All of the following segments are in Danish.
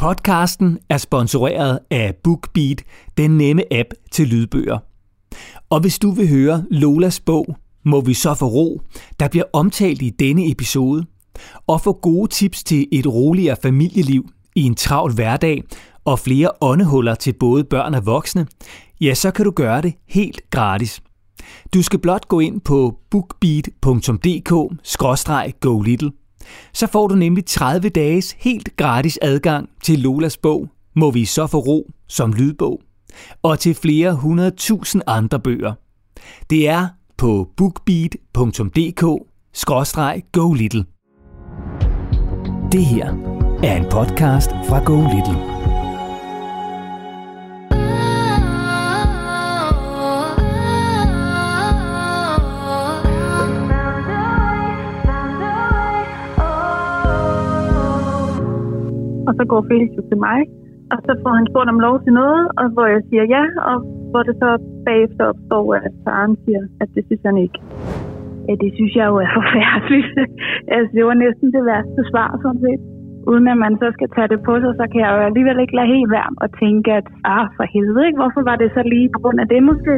Podcasten er sponsoreret af BookBeat, den nemme app til lydbøger. Og hvis du vil høre Lolas bog, må vi så få ro, der bliver omtalt i denne episode, og få gode tips til et roligere familieliv i en travl hverdag og flere åndehuller til både børn og voksne, ja, så kan du gøre det helt gratis. Du skal blot gå ind på bookbeat.dk-go little så får du nemlig 30 dages helt gratis adgang til Lolas bog, Må vi så få ro som lydbog, og til flere hundredtusind andre bøger. Det er på bookbeat.dk-go little. Det her er en podcast fra Go Little. Så går Felix til mig, og så får han spurgt om lov til noget, og hvor jeg siger ja, og hvor det så bagefter opstår, at faren siger, at det synes han ikke. Ja, det synes jeg jo er forfærdeligt. altså, det var næsten det værste svar, sådan set. Uden at man så skal tage det på sig, så kan jeg jo alligevel ikke lade helt være og tænke, at ah, for helvede, ikke? hvorfor var det så lige på grund af det måske?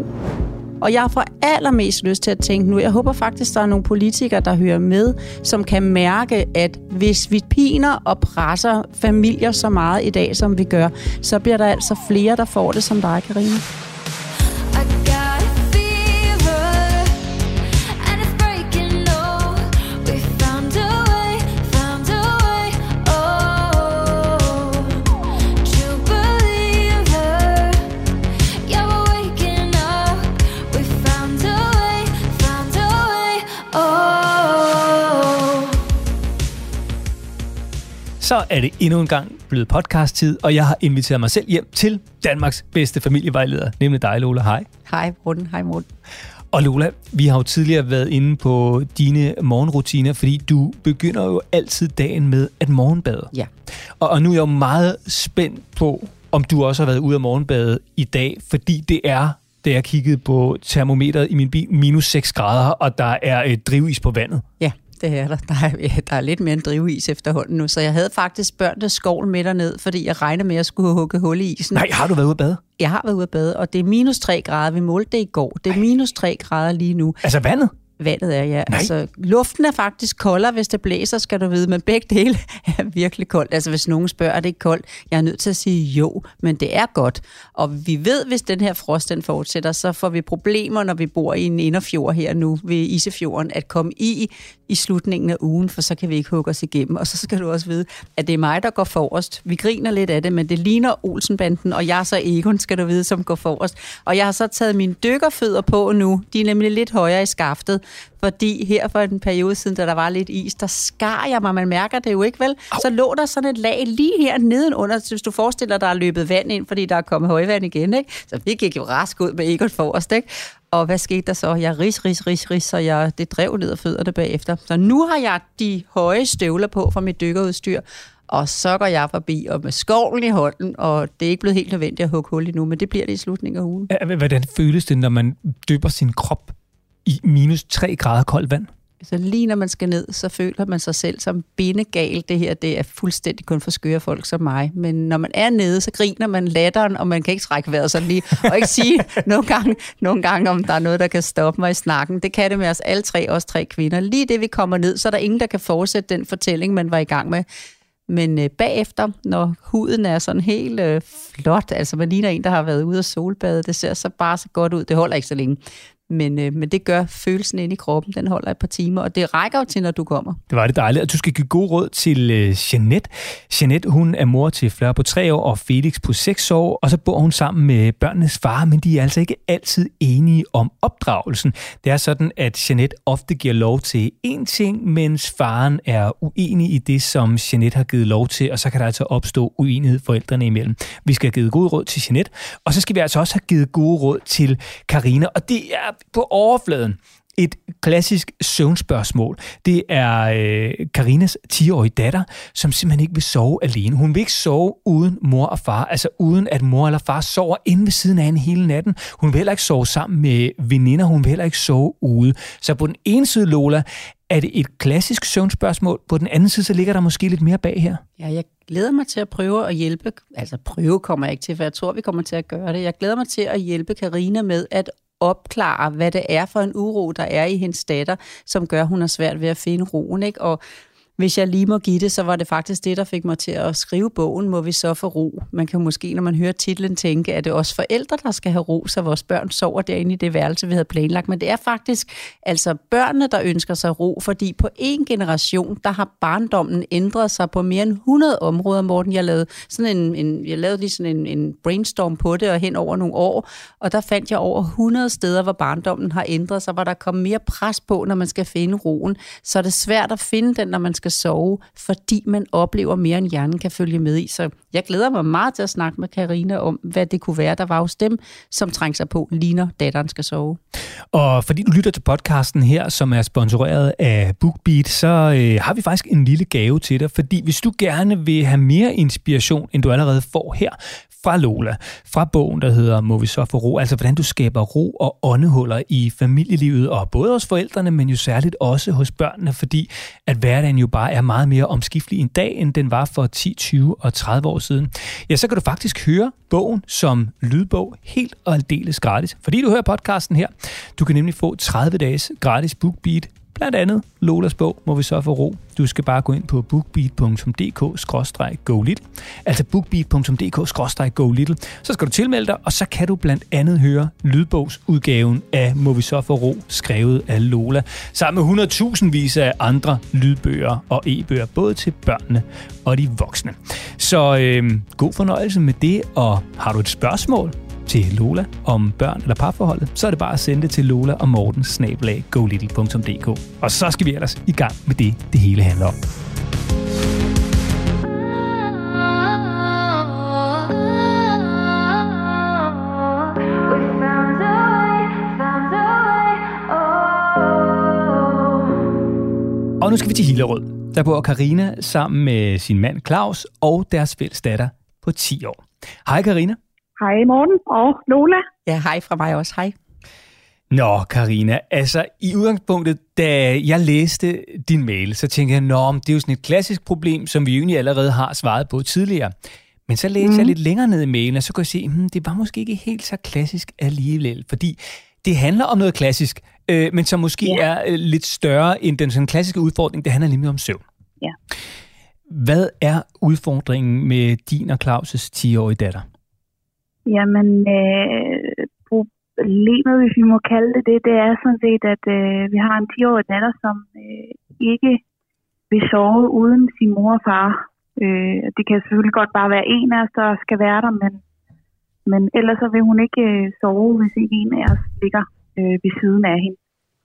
Og jeg får allermest lyst til at tænke nu, jeg håber faktisk, der er nogle politikere, der hører med, som kan mærke, at hvis vi piner og presser familier så meget i dag, som vi gør, så bliver der altså flere, der får det som dig, Karine. Så er det endnu en gang blevet podcast-tid, og jeg har inviteret mig selv hjem til Danmarks bedste familievejleder, nemlig dig, Lola. Hej. Hej, Morten. Hej, Morten. Og Lola, vi har jo tidligere været inde på dine morgenrutiner, fordi du begynder jo altid dagen med at morgenbade. Ja. Og, og nu er jeg jo meget spændt på, om du også har været ude af morgenbade i dag, fordi det er da jeg kiggede på termometeret i min bil, minus 6 grader, og der er et drivis på vandet. Ja det er der. Der er, ja, der er lidt mere en drivis efterhånden nu, så jeg havde faktisk børnene skovl med derned, fordi jeg regnede med at skulle hugge hul i isen. Nej, har du været ude at bade? Jeg har været ude at bade, og det er minus 3 grader. Vi målte det i går. Det er minus 3 grader lige nu. Altså vandet? vandet er, ja. Nej. Altså, luften er faktisk koldere, hvis det blæser, skal du vide, men begge dele er virkelig koldt. Altså, hvis nogen spørger, er det ikke koldt? Jeg er nødt til at sige jo, men det er godt. Og vi ved, hvis den her frost den fortsætter, så får vi problemer, når vi bor i en inderfjord her nu ved Isefjorden, at komme i i slutningen af ugen, for så kan vi ikke hugge os igennem. Og så skal du også vide, at det er mig, der går forrest. Vi griner lidt af det, men det ligner Olsenbanden, og jeg er så Egon, skal du vide, som går forrest. Og jeg har så taget mine dykkerfødder på nu. De er nemlig lidt højere i skaftet, fordi her for en periode siden, da der var lidt is, der skar jeg mig. Man mærker det jo ikke, vel? Så lå der sådan et lag lige her nedenunder, hvis du forestiller dig, der er løbet vand ind, fordi der er kommet højvand igen, ikke? Så vi gik jo rask ud med Egon forrest, ikke? Og hvad skete der så? Jeg ris, ris, ris, ris, så jeg, det drev ned af fødderne bagefter. Så nu har jeg de høje støvler på fra mit dykkerudstyr, og så går jeg forbi og med skovlen i hånden, og det er ikke blevet helt nødvendigt at hugge hul nu, men det bliver det i slutningen af ugen. Hvordan føles det, når man dypper sin krop i minus 3 grader koldt vand? Så lige når man skal ned, så føler man sig selv som bindegal. Det her det er fuldstændig kun for skøre folk som mig. Men når man er nede, så griner man latteren, og man kan ikke trække vejret sådan lige. Og ikke sige nogle gange, nogle gange, om der er noget, der kan stoppe mig i snakken. Det kan det med os alle tre, os tre kvinder. Lige det, vi kommer ned, så er der ingen, der kan fortsætte den fortælling, man var i gang med. Men øh, bagefter, når huden er sådan helt øh, flot, altså man ligner en, der har været ude og solbade, det ser så bare så godt ud, det holder ikke så længe. Men, øh, men det gør følelsen ind i kroppen, den holder et par timer, og det rækker jo til, når du kommer. Det var det dejligt, og du skal give god råd til øh, Jeanette. Jeanette, hun er mor til Fleur på tre år og Felix på seks år, og så bor hun sammen med børnenes far, men de er altså ikke altid enige om opdragelsen. Det er sådan, at Jeanette ofte giver lov til én ting, mens faren er uenig i det, som Jeanette har givet lov til, og så kan der altså opstå uenighed forældrene imellem. Vi skal have givet gode råd til Jeanette, og så skal vi altså også have givet gode råd til Karina, og det er på overfladen et klassisk søvnspørgsmål. Det er øh, Karinas 10-årige datter, som simpelthen ikke vil sove alene. Hun vil ikke sove uden mor og far, altså uden at mor eller far sover inde ved siden af hende hele natten. Hun vil heller ikke sove sammen med veninder, hun vil heller ikke sove ude. Så på den ene side, Lola, er det et klassisk søvnspørgsmål. På den anden side, så ligger der måske lidt mere bag her. Ja, jeg glæder mig til at prøve at hjælpe, altså prøve kommer jeg ikke til, for jeg tror, vi kommer til at gøre det. Jeg glæder mig til at hjælpe Karina med at opklare, hvad det er for en uro, der er i hendes datter, som gør, at hun har svært ved at finde roen. Ikke? Og hvis jeg lige må give det, så var det faktisk det, der fik mig til at skrive bogen, Må vi så få ro. Man kan måske, når man hører titlen, tænke, at det er også forældre, der skal have ro, så vores børn sover derinde i det værelse, vi havde planlagt. Men det er faktisk altså børnene, der ønsker sig ro, fordi på en generation, der har barndommen ændret sig på mere end 100 områder, Morten. Jeg lavede, sådan en, en, jeg lavede lige sådan en, en brainstorm på det, og hen over nogle år, og der fandt jeg over 100 steder, hvor barndommen har ændret sig, hvor der kom mere pres på, når man skal finde roen. Så er det svært at finde den, når man skal sove, fordi man oplever mere, end hjernen kan følge med i. Så jeg glæder mig meget til at snakke med Karina om, hvad det kunne være, der var hos dem, som trængte sig på, lige når datteren skal sove. Og fordi du lytter til podcasten her, som er sponsoreret af BookBeat, så øh, har vi faktisk en lille gave til dig. Fordi hvis du gerne vil have mere inspiration, end du allerede får her, fra Lola, fra bogen, der hedder Må vi så få ro, altså hvordan du skaber ro og åndehuller i familielivet, og både hos forældrene, men jo særligt også hos børnene, fordi at hverdagen jo bare er meget mere omskiftelig en dag, end den var for 10, 20 og 30 år siden. Ja, så kan du faktisk høre bogen som lydbog helt og aldeles gratis, fordi du hører podcasten her. Du kan nemlig få 30 dages gratis BookBeat Blandt andet Lolas bog må vi så få ro. Du skal bare gå ind på bookbeat.dk-go little. Altså bookbeat.dk-go little. Så skal du tilmelde dig, og så kan du blandt andet høre lydbogsudgaven af Må vi så få ro, skrevet af Lola, sammen med 100.000 vis af andre lydbøger og e-bøger, både til børnene og de voksne. Så øh, god fornøjelse med det, og har du et spørgsmål, til Lola om børn eller parforholdet, så er det bare at sende det til Lola og Morten snablag golittle.dk. Og så skal vi ellers i gang med det, det hele handler om. Og nu skal vi til Hillerød. Der bor Karina sammen med sin mand Claus og deres fælles datter på 10 år. Hej Karina. Hej Morten og Lola. Ja, hej fra mig også. Hej. Nå, Karina, altså i udgangspunktet, da jeg læste din mail, så tænkte jeg, nå, det er jo sådan et klassisk problem, som vi jo egentlig allerede har svaret på tidligere. Men så læste mm. jeg mhm. lidt længere ned i mailen, og så kunne jeg se, hmm, det var måske ikke helt så klassisk alligevel, fordi det handler om noget klassisk, øh, men som måske ja. er øh, lidt større end den sådan klassiske udfordring. Det handler nemlig om søvn. Ja. Hvad er udfordringen med din og Claus' 10-årige datter? Jamen, øh, problemet, hvis vi må kalde det det, det er sådan set, at øh, vi har en 10-årig datter, som øh, ikke vil sove uden sin mor og far. Øh, det kan selvfølgelig godt bare være en af os, der skal være der, men, men ellers så vil hun ikke øh, sove, hvis ikke en af os ligger øh, ved siden af hende.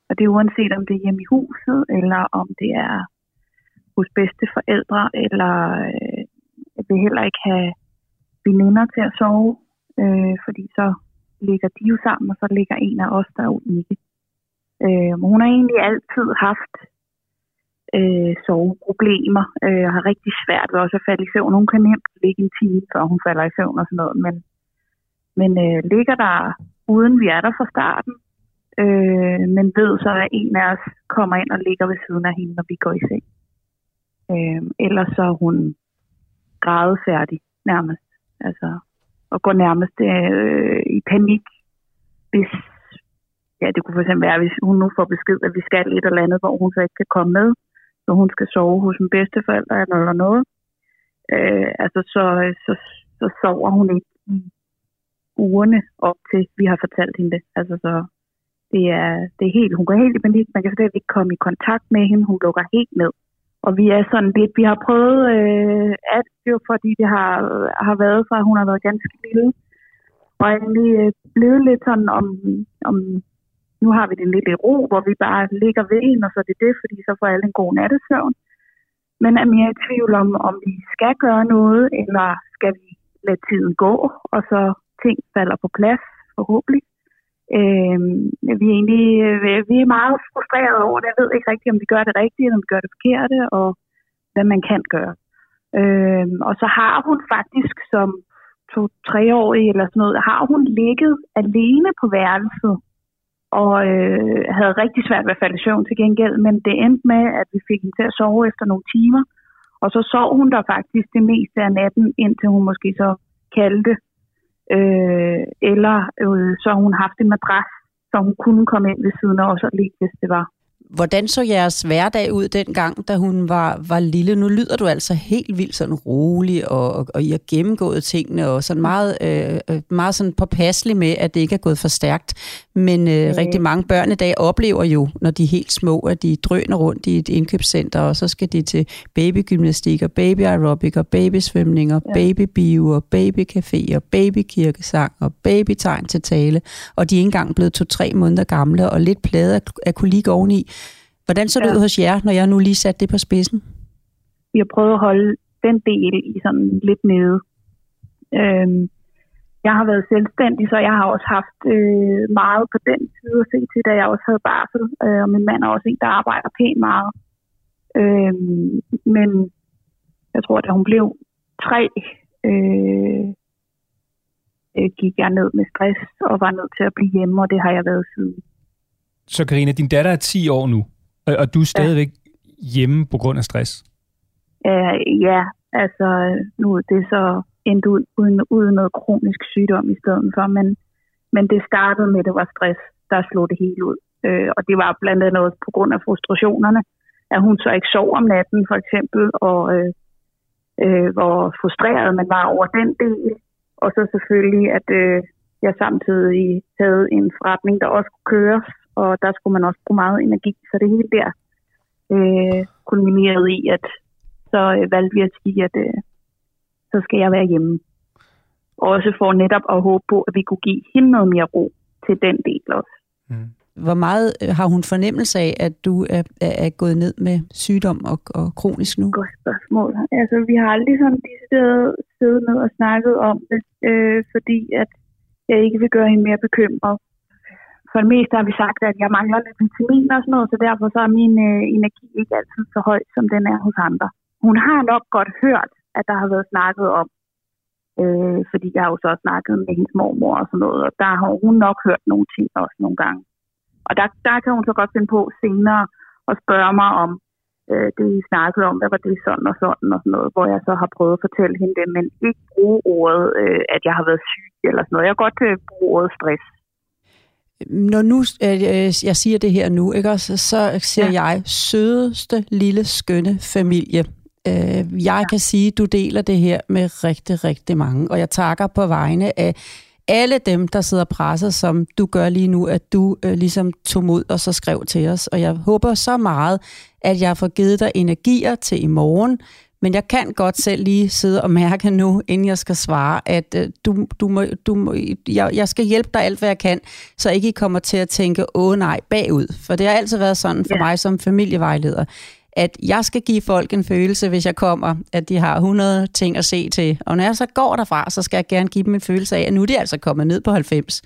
Og det er uanset om det er hjemme i huset, eller om det er hos bedste forældre, eller øh, vil heller ikke have veninder til at sove øh, fordi så ligger de jo sammen, og så ligger en af os der jo ikke. Øh, hun har egentlig altid haft øh, soveproblemer, øh, og har rigtig svært ved også at falde i søvn. Hun kan nemt ligge en time, før hun falder i søvn og sådan noget, men, men øh, ligger der, uden vi er der fra starten, øh, men ved så, at en af os kommer ind og ligger ved siden af hende, når vi går i seng. Øh, ellers så er hun grædefærdig nærmest. Altså, og går nærmest øh, i panik, hvis ja, det kunne for eksempel være, hvis hun nu får besked, at vi skal et eller andet, hvor hun så ikke kan komme med, så hun skal sove hos en bedsteforælder eller noget. Øh, altså, så, så, så sover hun ikke i ugerne op til, vi har fortalt hende det. Altså, så det er, det er helt, hun går helt i panik. Man kan slet ikke komme i kontakt med hende. Hun lukker helt ned. Og vi er sådan lidt, vi har prøvet øh, alt, jo fordi det har, har været fra, hun har været ganske lille. Og egentlig øh, blevet lidt sådan om, om, nu har vi det lidt i ro, hvor vi bare ligger ved en, og så er det det, fordi så får alle en god nattesøvn. Men er mere i tvivl om, om vi skal gøre noget, eller skal vi lade tiden gå, og så ting falder på plads, forhåbentlig. Øh, vi, er egentlig, øh, vi er meget frustrerede over det. Jeg ved ikke rigtigt, om vi gør det rigtigt, eller om vi gør det forkerte, og hvad man kan gøre. Øh, og så har hun faktisk som to-treårig eller sådan noget, har hun ligget alene på værelset og øh, havde rigtig svært ved at falde i søvn til gengæld, men det endte med, at vi fik hende til at sove efter nogle timer, og så sov hun der faktisk det meste af natten, indtil hun måske så kaldte øh, eller øh, så har hun haft en madras, så hun kunne komme ind ved siden af os og ligge, hvis det var. Hvordan så jeres hverdag ud dengang, da hun var, var lille? Nu lyder du altså helt vildt sådan rolig, og, og, og I har gennemgået tingene, og sådan meget, øh, øh meget sådan påpasselig med, at det ikke er gået for stærkt. Men øh, mm. rigtig mange børn i dag oplever jo, når de er helt små, at de drøner rundt i et indkøbscenter, og så skal de til babygymnastik, og baby aerobic, og babysvømning, og ja. babybio, og babycafé, og babykirkesang, og babytegn til tale. Og de er ikke engang blevet to-tre måneder gamle, og lidt pladet af kolik oveni. Hvordan så det ja. ud hos jer, når jeg nu lige satte det på spidsen? Vi har prøvet at holde den del i sådan lidt nede. Øhm, jeg har været selvstændig, så jeg har også haft øh, meget på den side at se til, da jeg også havde barsel. Øh, og min mand er også en, der arbejder pænt meget. Øhm, men jeg tror, da hun blev tre, øh, øh, gik jeg ned med stress og var nødt til at blive hjemme, og det har jeg været siden. Så Karina, din datter er 10 år nu, og du er stadigvæk ja. hjemme på grund af stress? Uh, ja, altså nu er det så endt ud uden, uden noget kronisk sygdom i stedet for, men, men det startede med, at det var stress, der slog det hele ud. Uh, og det var blandt andet noget på grund af frustrationerne, at hun så ikke sov om natten for eksempel, og uh, uh, hvor frustreret man var over den del. Og så selvfølgelig, at uh, jeg samtidig havde en forretning, der også kunne køres, og der skulle man også bruge meget energi. Så det hele der øh, kulminerede i, at så øh, valgte vi at sige, at øh, så skal jeg være hjemme. Også for netop at håbe på, at vi kunne give hende noget mere ro til den del også. Mm. Hvor meget øh, har hun fornemmelse af, at du er, er, er gået ned med sygdom og, og kronisk nu? Godt spørgsmål. Altså, vi har aldrig sådan de steder siddet ned og snakket om det, øh, fordi at jeg ikke vil gøre hende mere bekymret for det meste har vi sagt, at jeg mangler lidt vitamin og sådan noget, så derfor så er min øh, energi ikke altid så høj, som den er hos andre. Hun har nok godt hørt, at der har været snakket om, øh, fordi jeg har jo så snakket med hendes mormor og sådan noget, og der har hun nok hørt nogle ting også nogle gange. Og der, der kan hun så godt finde på senere og spørge mig om, øh, det I snakkede om, hvad var det sådan og sådan og sådan noget, hvor jeg så har prøvet at fortælle hende det, men ikke bruge ordet, øh, at jeg har været syg eller sådan noget. Jeg kan godt øh, bruge ordet stress når nu øh, jeg siger det her nu, ikke også, så siger ja. jeg, sødeste lille skønne familie. Øh, jeg ja. kan sige, du deler det her med rigtig, rigtig mange, og jeg takker på vegne af alle dem, der sidder presset, som du gør lige nu, at du øh, ligesom tog mod og så skrev til os. Og jeg håber så meget, at jeg får givet dig energier til i morgen, men jeg kan godt selv lige sidde og mærke nu, inden jeg skal svare, at øh, du, du må, du må, jeg, jeg skal hjælpe dig alt, hvad jeg kan, så ikke I kommer til at tænke, åh nej, bagud. For det har altid været sådan for ja. mig som familievejleder, at jeg skal give folk en følelse, hvis jeg kommer, at de har 100 ting at se til. Og når jeg så går derfra, så skal jeg gerne give dem en følelse af, at nu er de altså kommet ned på 90.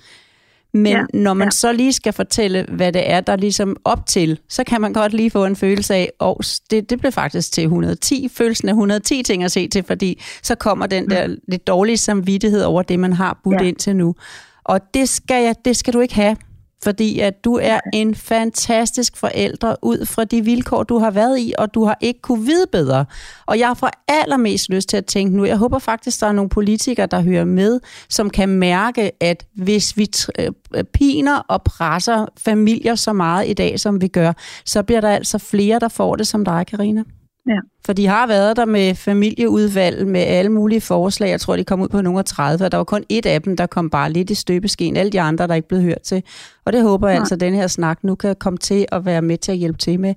Men ja, når man ja. så lige skal fortælle, hvad det er, der ligesom op til, så kan man godt lige få en følelse af, at oh, det, det blev faktisk til 110, følelsen af 110 ting at se til, fordi så kommer den der mm. lidt dårlige samvittighed over det, man har budt ja. ind til nu. Og det skal, jeg, det skal du ikke have fordi at du er en fantastisk forældre ud fra de vilkår, du har været i, og du har ikke kunne vide bedre. Og jeg får allermest lyst til at tænke nu, jeg håber faktisk, der er nogle politikere, der hører med, som kan mærke, at hvis vi øh, piner og presser familier så meget i dag, som vi gør, så bliver der altså flere, der får det som dig, Karina. Ja. For de har været der med familieudvalg, med alle mulige forslag. Jeg tror, de kom ud på nogle af 30, og der var kun et af dem, der kom bare lidt i støbeskeen. Alle de andre, der er ikke blevet hørt til. Og det håber jeg altså, at den her snak nu kan komme til at være med til at hjælpe til med.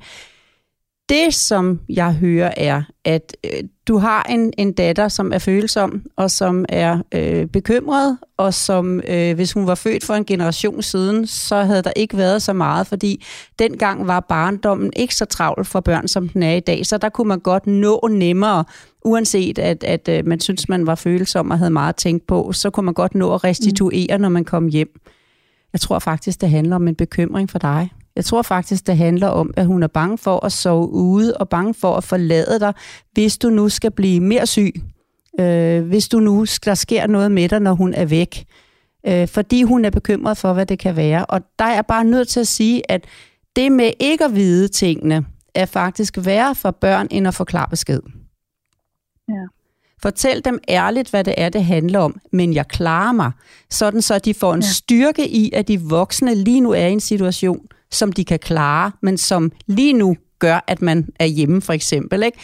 Det, som jeg hører, er, at øh, du har en, en datter, som er følsom, og som er øh, bekymret, og som, øh, hvis hun var født for en generation siden, så havde der ikke været så meget, fordi dengang var barndommen ikke så travl for børn, som den er i dag, så der kunne man godt nå nemmere, uanset at, at øh, man synes, man var følsom og havde meget at tænke på, så kunne man godt nå at restituere, mm. når man kom hjem. Jeg tror faktisk, det handler om en bekymring for dig. Jeg tror faktisk, det handler om, at hun er bange for at sove ude, og bange for at forlade dig, hvis du nu skal blive mere syg. Øh, hvis du nu, der sker noget med dig, når hun er væk. Øh, fordi hun er bekymret for, hvad det kan være. Og der er jeg bare nødt til at sige, at det med ikke at vide tingene, er faktisk værre for børn, end at forklare besked. Ja. Fortæl dem ærligt, hvad det er, det handler om, men jeg klarer mig, sådan så de får en ja. styrke i, at de voksne lige nu er i en situation, som de kan klare, men som lige nu gør, at man er hjemme for eksempel. Ikke?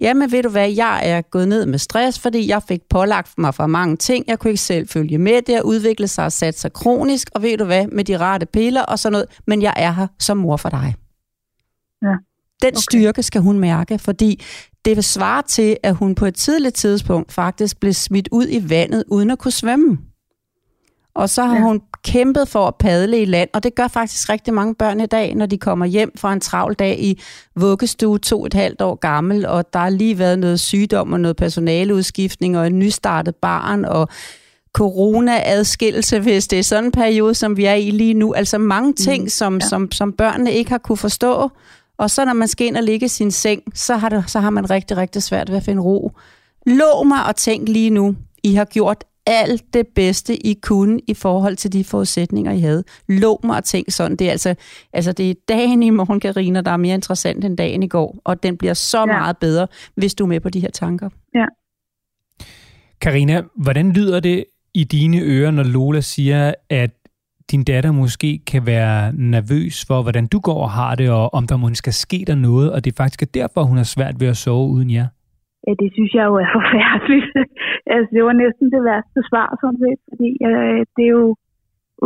Jamen ved du hvad, jeg er gået ned med stress, fordi jeg fik pålagt mig for mange ting. Jeg kunne ikke selv følge med. Det har udviklet sig og sat sig kronisk, og ved du hvad, med de rette piller og sådan noget. Men jeg er her som mor for dig. Ja. Den okay. styrke skal hun mærke, fordi det vil svare til, at hun på et tidligt tidspunkt faktisk blev smidt ud i vandet, uden at kunne svømme. Og så har ja. hun kæmpet for at padle i land, og det gør faktisk rigtig mange børn i dag, når de kommer hjem fra en travl dag i vuggestue, to et halvt år gammel, og der har lige været noget sygdom og noget personaleudskiftning og en nystartet barn, og corona-adskillelse, hvis det er sådan en periode, som vi er i lige nu. Altså mange ting, mm. som, ja. som, som børnene ikke har kunne forstå. Og så når man skal ind og ligge i sin seng, så har, det, så har man rigtig, rigtig svært ved at finde ro. Lå mig og tænk lige nu, I har gjort alt det bedste, I kunne i forhold til de forudsætninger, I havde. Lå mig og tænk sådan. Det er altså, altså det er dagen i morgen, Karina, der er mere interessant end dagen i går, og den bliver så ja. meget bedre, hvis du er med på de her tanker. Ja. Karina, hvordan lyder det i dine ører, når Lola siger, at din datter måske kan være nervøs for, hvordan du går og har det, og om der måske skal ske der noget, og det er faktisk derfor, hun har svært ved at sove uden jer? Ja, det synes jeg jo er forfærdeligt. altså, det var næsten det værste svar, sådan set, fordi øh, det er jo,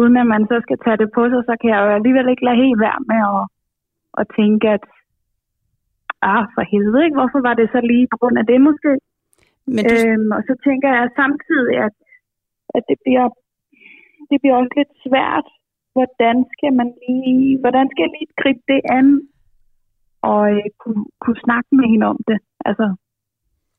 uden at man så skal tage det på sig, så kan jeg jo alligevel ikke lade helt være med at, at tænke, at ah, for helvede, ikke? hvorfor var det så lige på grund af det måske? Men du... øhm, og så tænker jeg samtidig, at, at det, bliver, det bliver også lidt svært, hvordan skal man lige, hvordan skal jeg lige gribe det an, og øh, kunne, kunne snakke med hende om det. Altså,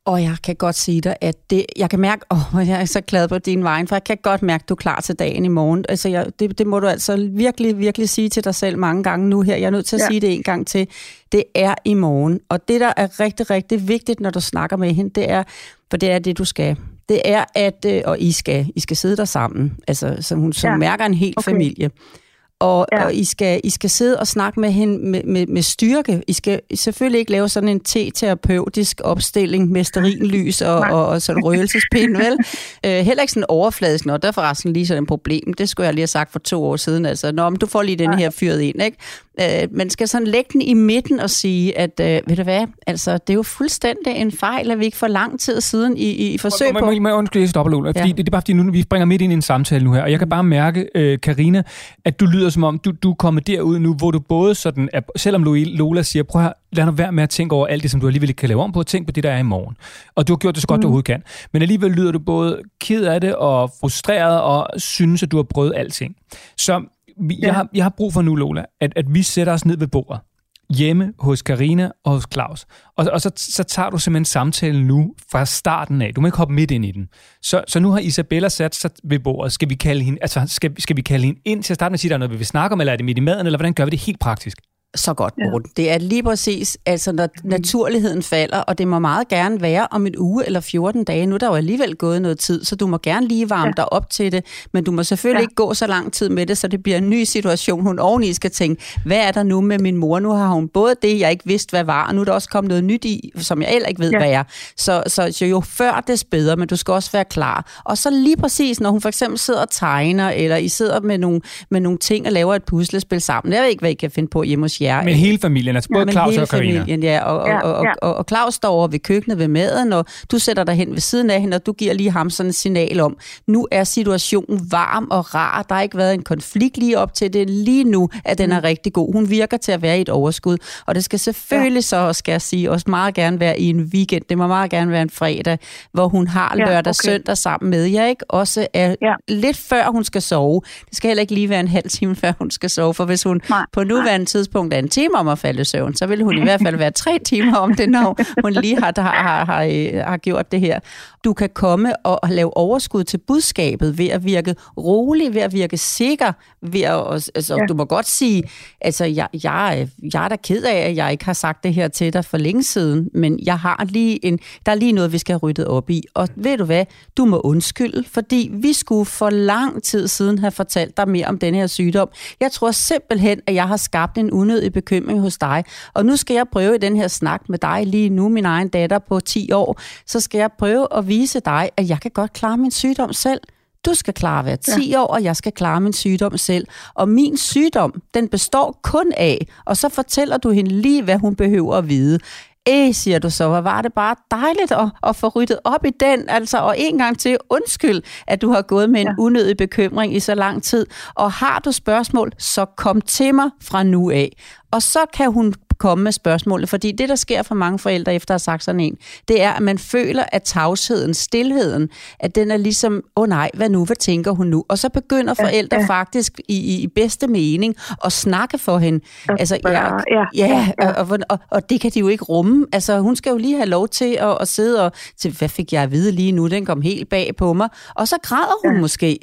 og jeg kan godt sige dig, at det, jeg kan mærke, åh, jeg er så glad på din vej, for jeg kan godt mærke, at du er klar til dagen i morgen. Altså, jeg, det, det må du altså virkelig, virkelig sige til dig selv mange gange nu her. Jeg er nødt til at ja. sige det en gang til. Det er i morgen. Og det, der er rigtig, rigtig vigtigt, når du snakker med hende, det er, for det er det, du skal. Det er, at, øh, og I skal, I skal sidde der sammen, altså, så hun så ja. mærker en hel okay. familie. Og, ja. og I, skal, I skal sidde og snakke med hende med, med, med styrke. I skal selvfølgelig ikke lave sådan en te-terapeutisk opstilling med sterinlys og, og, og sådan røgelsespind, vel? Uh, heller ikke sådan overfladisk, når der er forresten lige sådan et problem. Det skulle jeg lige have sagt for to år siden. Altså, Nå, men du får lige den her fyret ind, ikke? Uh, man skal sådan lægge den i midten og sige, at uh, ved du hvad, altså, det er jo fuldstændig en fejl, at vi ikke for lang tid siden i, i, forsøg på... Må, må, må jeg undskylde, jeg stopper, Lola, fordi ja. det, det er bare fordi, nu vi springer midt ind i en samtale nu her, og jeg kan bare mærke, uh, Karina, at du lyder som om, du, du er kommet derud nu, hvor du både sådan, er, selvom Lola siger, prøv at lad nu være med at tænke over alt det, som du alligevel ikke kan lave om på, tænk på det, der er i morgen. Og du har gjort det så godt, mm. du overhovedet kan. Men alligevel lyder du både ked af det og frustreret og synes, at du har prøvet alting. Så jeg, ja. har, jeg har brug for nu, Lola, at, at vi sætter os ned ved bordet hjemme hos Karina og hos Claus. Og, og så, så tager du simpelthen samtalen nu fra starten af. Du må ikke hoppe midt ind i den. Så, så nu har Isabella sat sig ved bordet. Skal vi kalde hende, altså, skal, skal vi kalde hende ind til at starte med at sige, der er noget, vi vil snakke om, eller er det midt i maden, eller hvordan gør vi det helt praktisk? Så godt, Morten. Ja. Det er lige præcis, altså når mm. naturligheden falder, og det må meget gerne være om en uge eller 14 dage. Nu er der jo alligevel gået noget tid, så du må gerne lige varme ja. dig op til det, men du må selvfølgelig ja. ikke gå så lang tid med det, så det bliver en ny situation. Hun oveni skal tænke, hvad er der nu med min mor? Nu har hun både det, jeg ikke vidste, hvad var, og nu er der også kommet noget nyt i, som jeg heller ikke ved, ja. hvad er. Så, så, så jo før, des bedre, men du skal også være klar. Og så lige præcis, når hun for eksempel sidder og tegner, eller I sidder med nogle, med nogle ting og laver et puslespil sammen. Jeg ved ikke, hvad I kan finde på hjemme hos jer jer. Men hele familien, altså både ja, Claus og Karina. Familien, ja, og, og, og, og, og, og Claus står over ved køkkenet ved maden, og du sætter dig hen ved siden af hende, og du giver lige ham sådan et signal om, nu er situationen varm og rar. Der har ikke været en konflikt lige op til det. Lige nu at den er mm. rigtig god. Hun virker til at være i et overskud, og det skal selvfølgelig ja. så, skal jeg sige, også meget gerne være i en weekend. Det må meget gerne være en fredag, hvor hun har lørdag ja, okay. søndag sammen med jer, ikke? Også er ja. lidt før hun skal sove. Det skal heller ikke lige være en halv time, før hun skal sove, for hvis hun nej, på nuværende nej. tidspunkt er en time om at falde i søvn, så vil hun i hvert fald være tre timer om det, når hun lige har, har, har, har, øh, har gjort det her. Du kan komme og lave overskud til budskabet ved at virke rolig, ved at virke sikker, ved at, altså, ja. du må godt sige, altså, jeg, jeg, jeg er da ked af, at jeg ikke har sagt det her til dig for længe siden, men jeg har lige en, der er lige noget, vi skal have ryddet op i. Og ved du hvad, du må undskylde, fordi vi skulle for lang tid siden have fortalt dig mere om den her sygdom. Jeg tror simpelthen, at jeg har skabt en unødig bekymring hos dig, og nu skal jeg prøve i den her snak med dig lige nu, min egen datter på 10 år, så skal jeg prøve at vise dig, at jeg kan godt klare min sygdom selv. Du skal klare at være 10 ja. år, og jeg skal klare min sygdom selv. Og min sygdom, den består kun af, og så fortæller du hende lige, hvad hun behøver at vide. Æh, siger du så, hvor var det bare dejligt at, at få ryddet op i den, altså, og en gang til undskyld, at du har gået med en ja. unødig bekymring i så lang tid. Og har du spørgsmål, så kom til mig fra nu af. Og så kan hun komme med spørgsmålet. Fordi det, der sker for mange forældre efter at have sagt sådan en, det er, at man føler, at tavsheden, stillheden, at den er ligesom, åh oh nej, hvad nu, hvad tænker hun nu? Og så begynder forældre ja, ja. faktisk i, i bedste mening at snakke for hende. Altså, ja, ja, ja, ja. Og, og, og, og det kan de jo ikke rumme. Altså, hun skal jo lige have lov til at, at sidde og til, hvad fik jeg at vide lige nu? Den kom helt bag på mig. Og så græder hun ja. måske.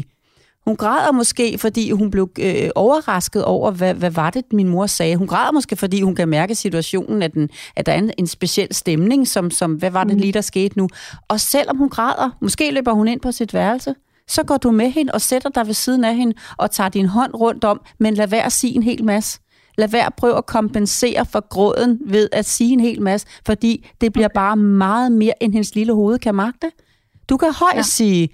Hun græder måske, fordi hun blev øh, overrasket over, hvad, hvad var det, min mor sagde. Hun græder måske, fordi hun kan mærke situationen, at, den, at der er en, en speciel stemning, som, som hvad var det mm. lige, der skete nu. Og selvom hun græder, måske løber hun ind på sit værelse, så går du med hende og sætter dig ved siden af hende og tager din hånd rundt om, men lad være at sige en hel masse. Lad være at prøve at kompensere for gråden ved at sige en hel masse, fordi det bliver bare meget mere, end hendes lille hoved kan magte. Du kan højst ja. sige,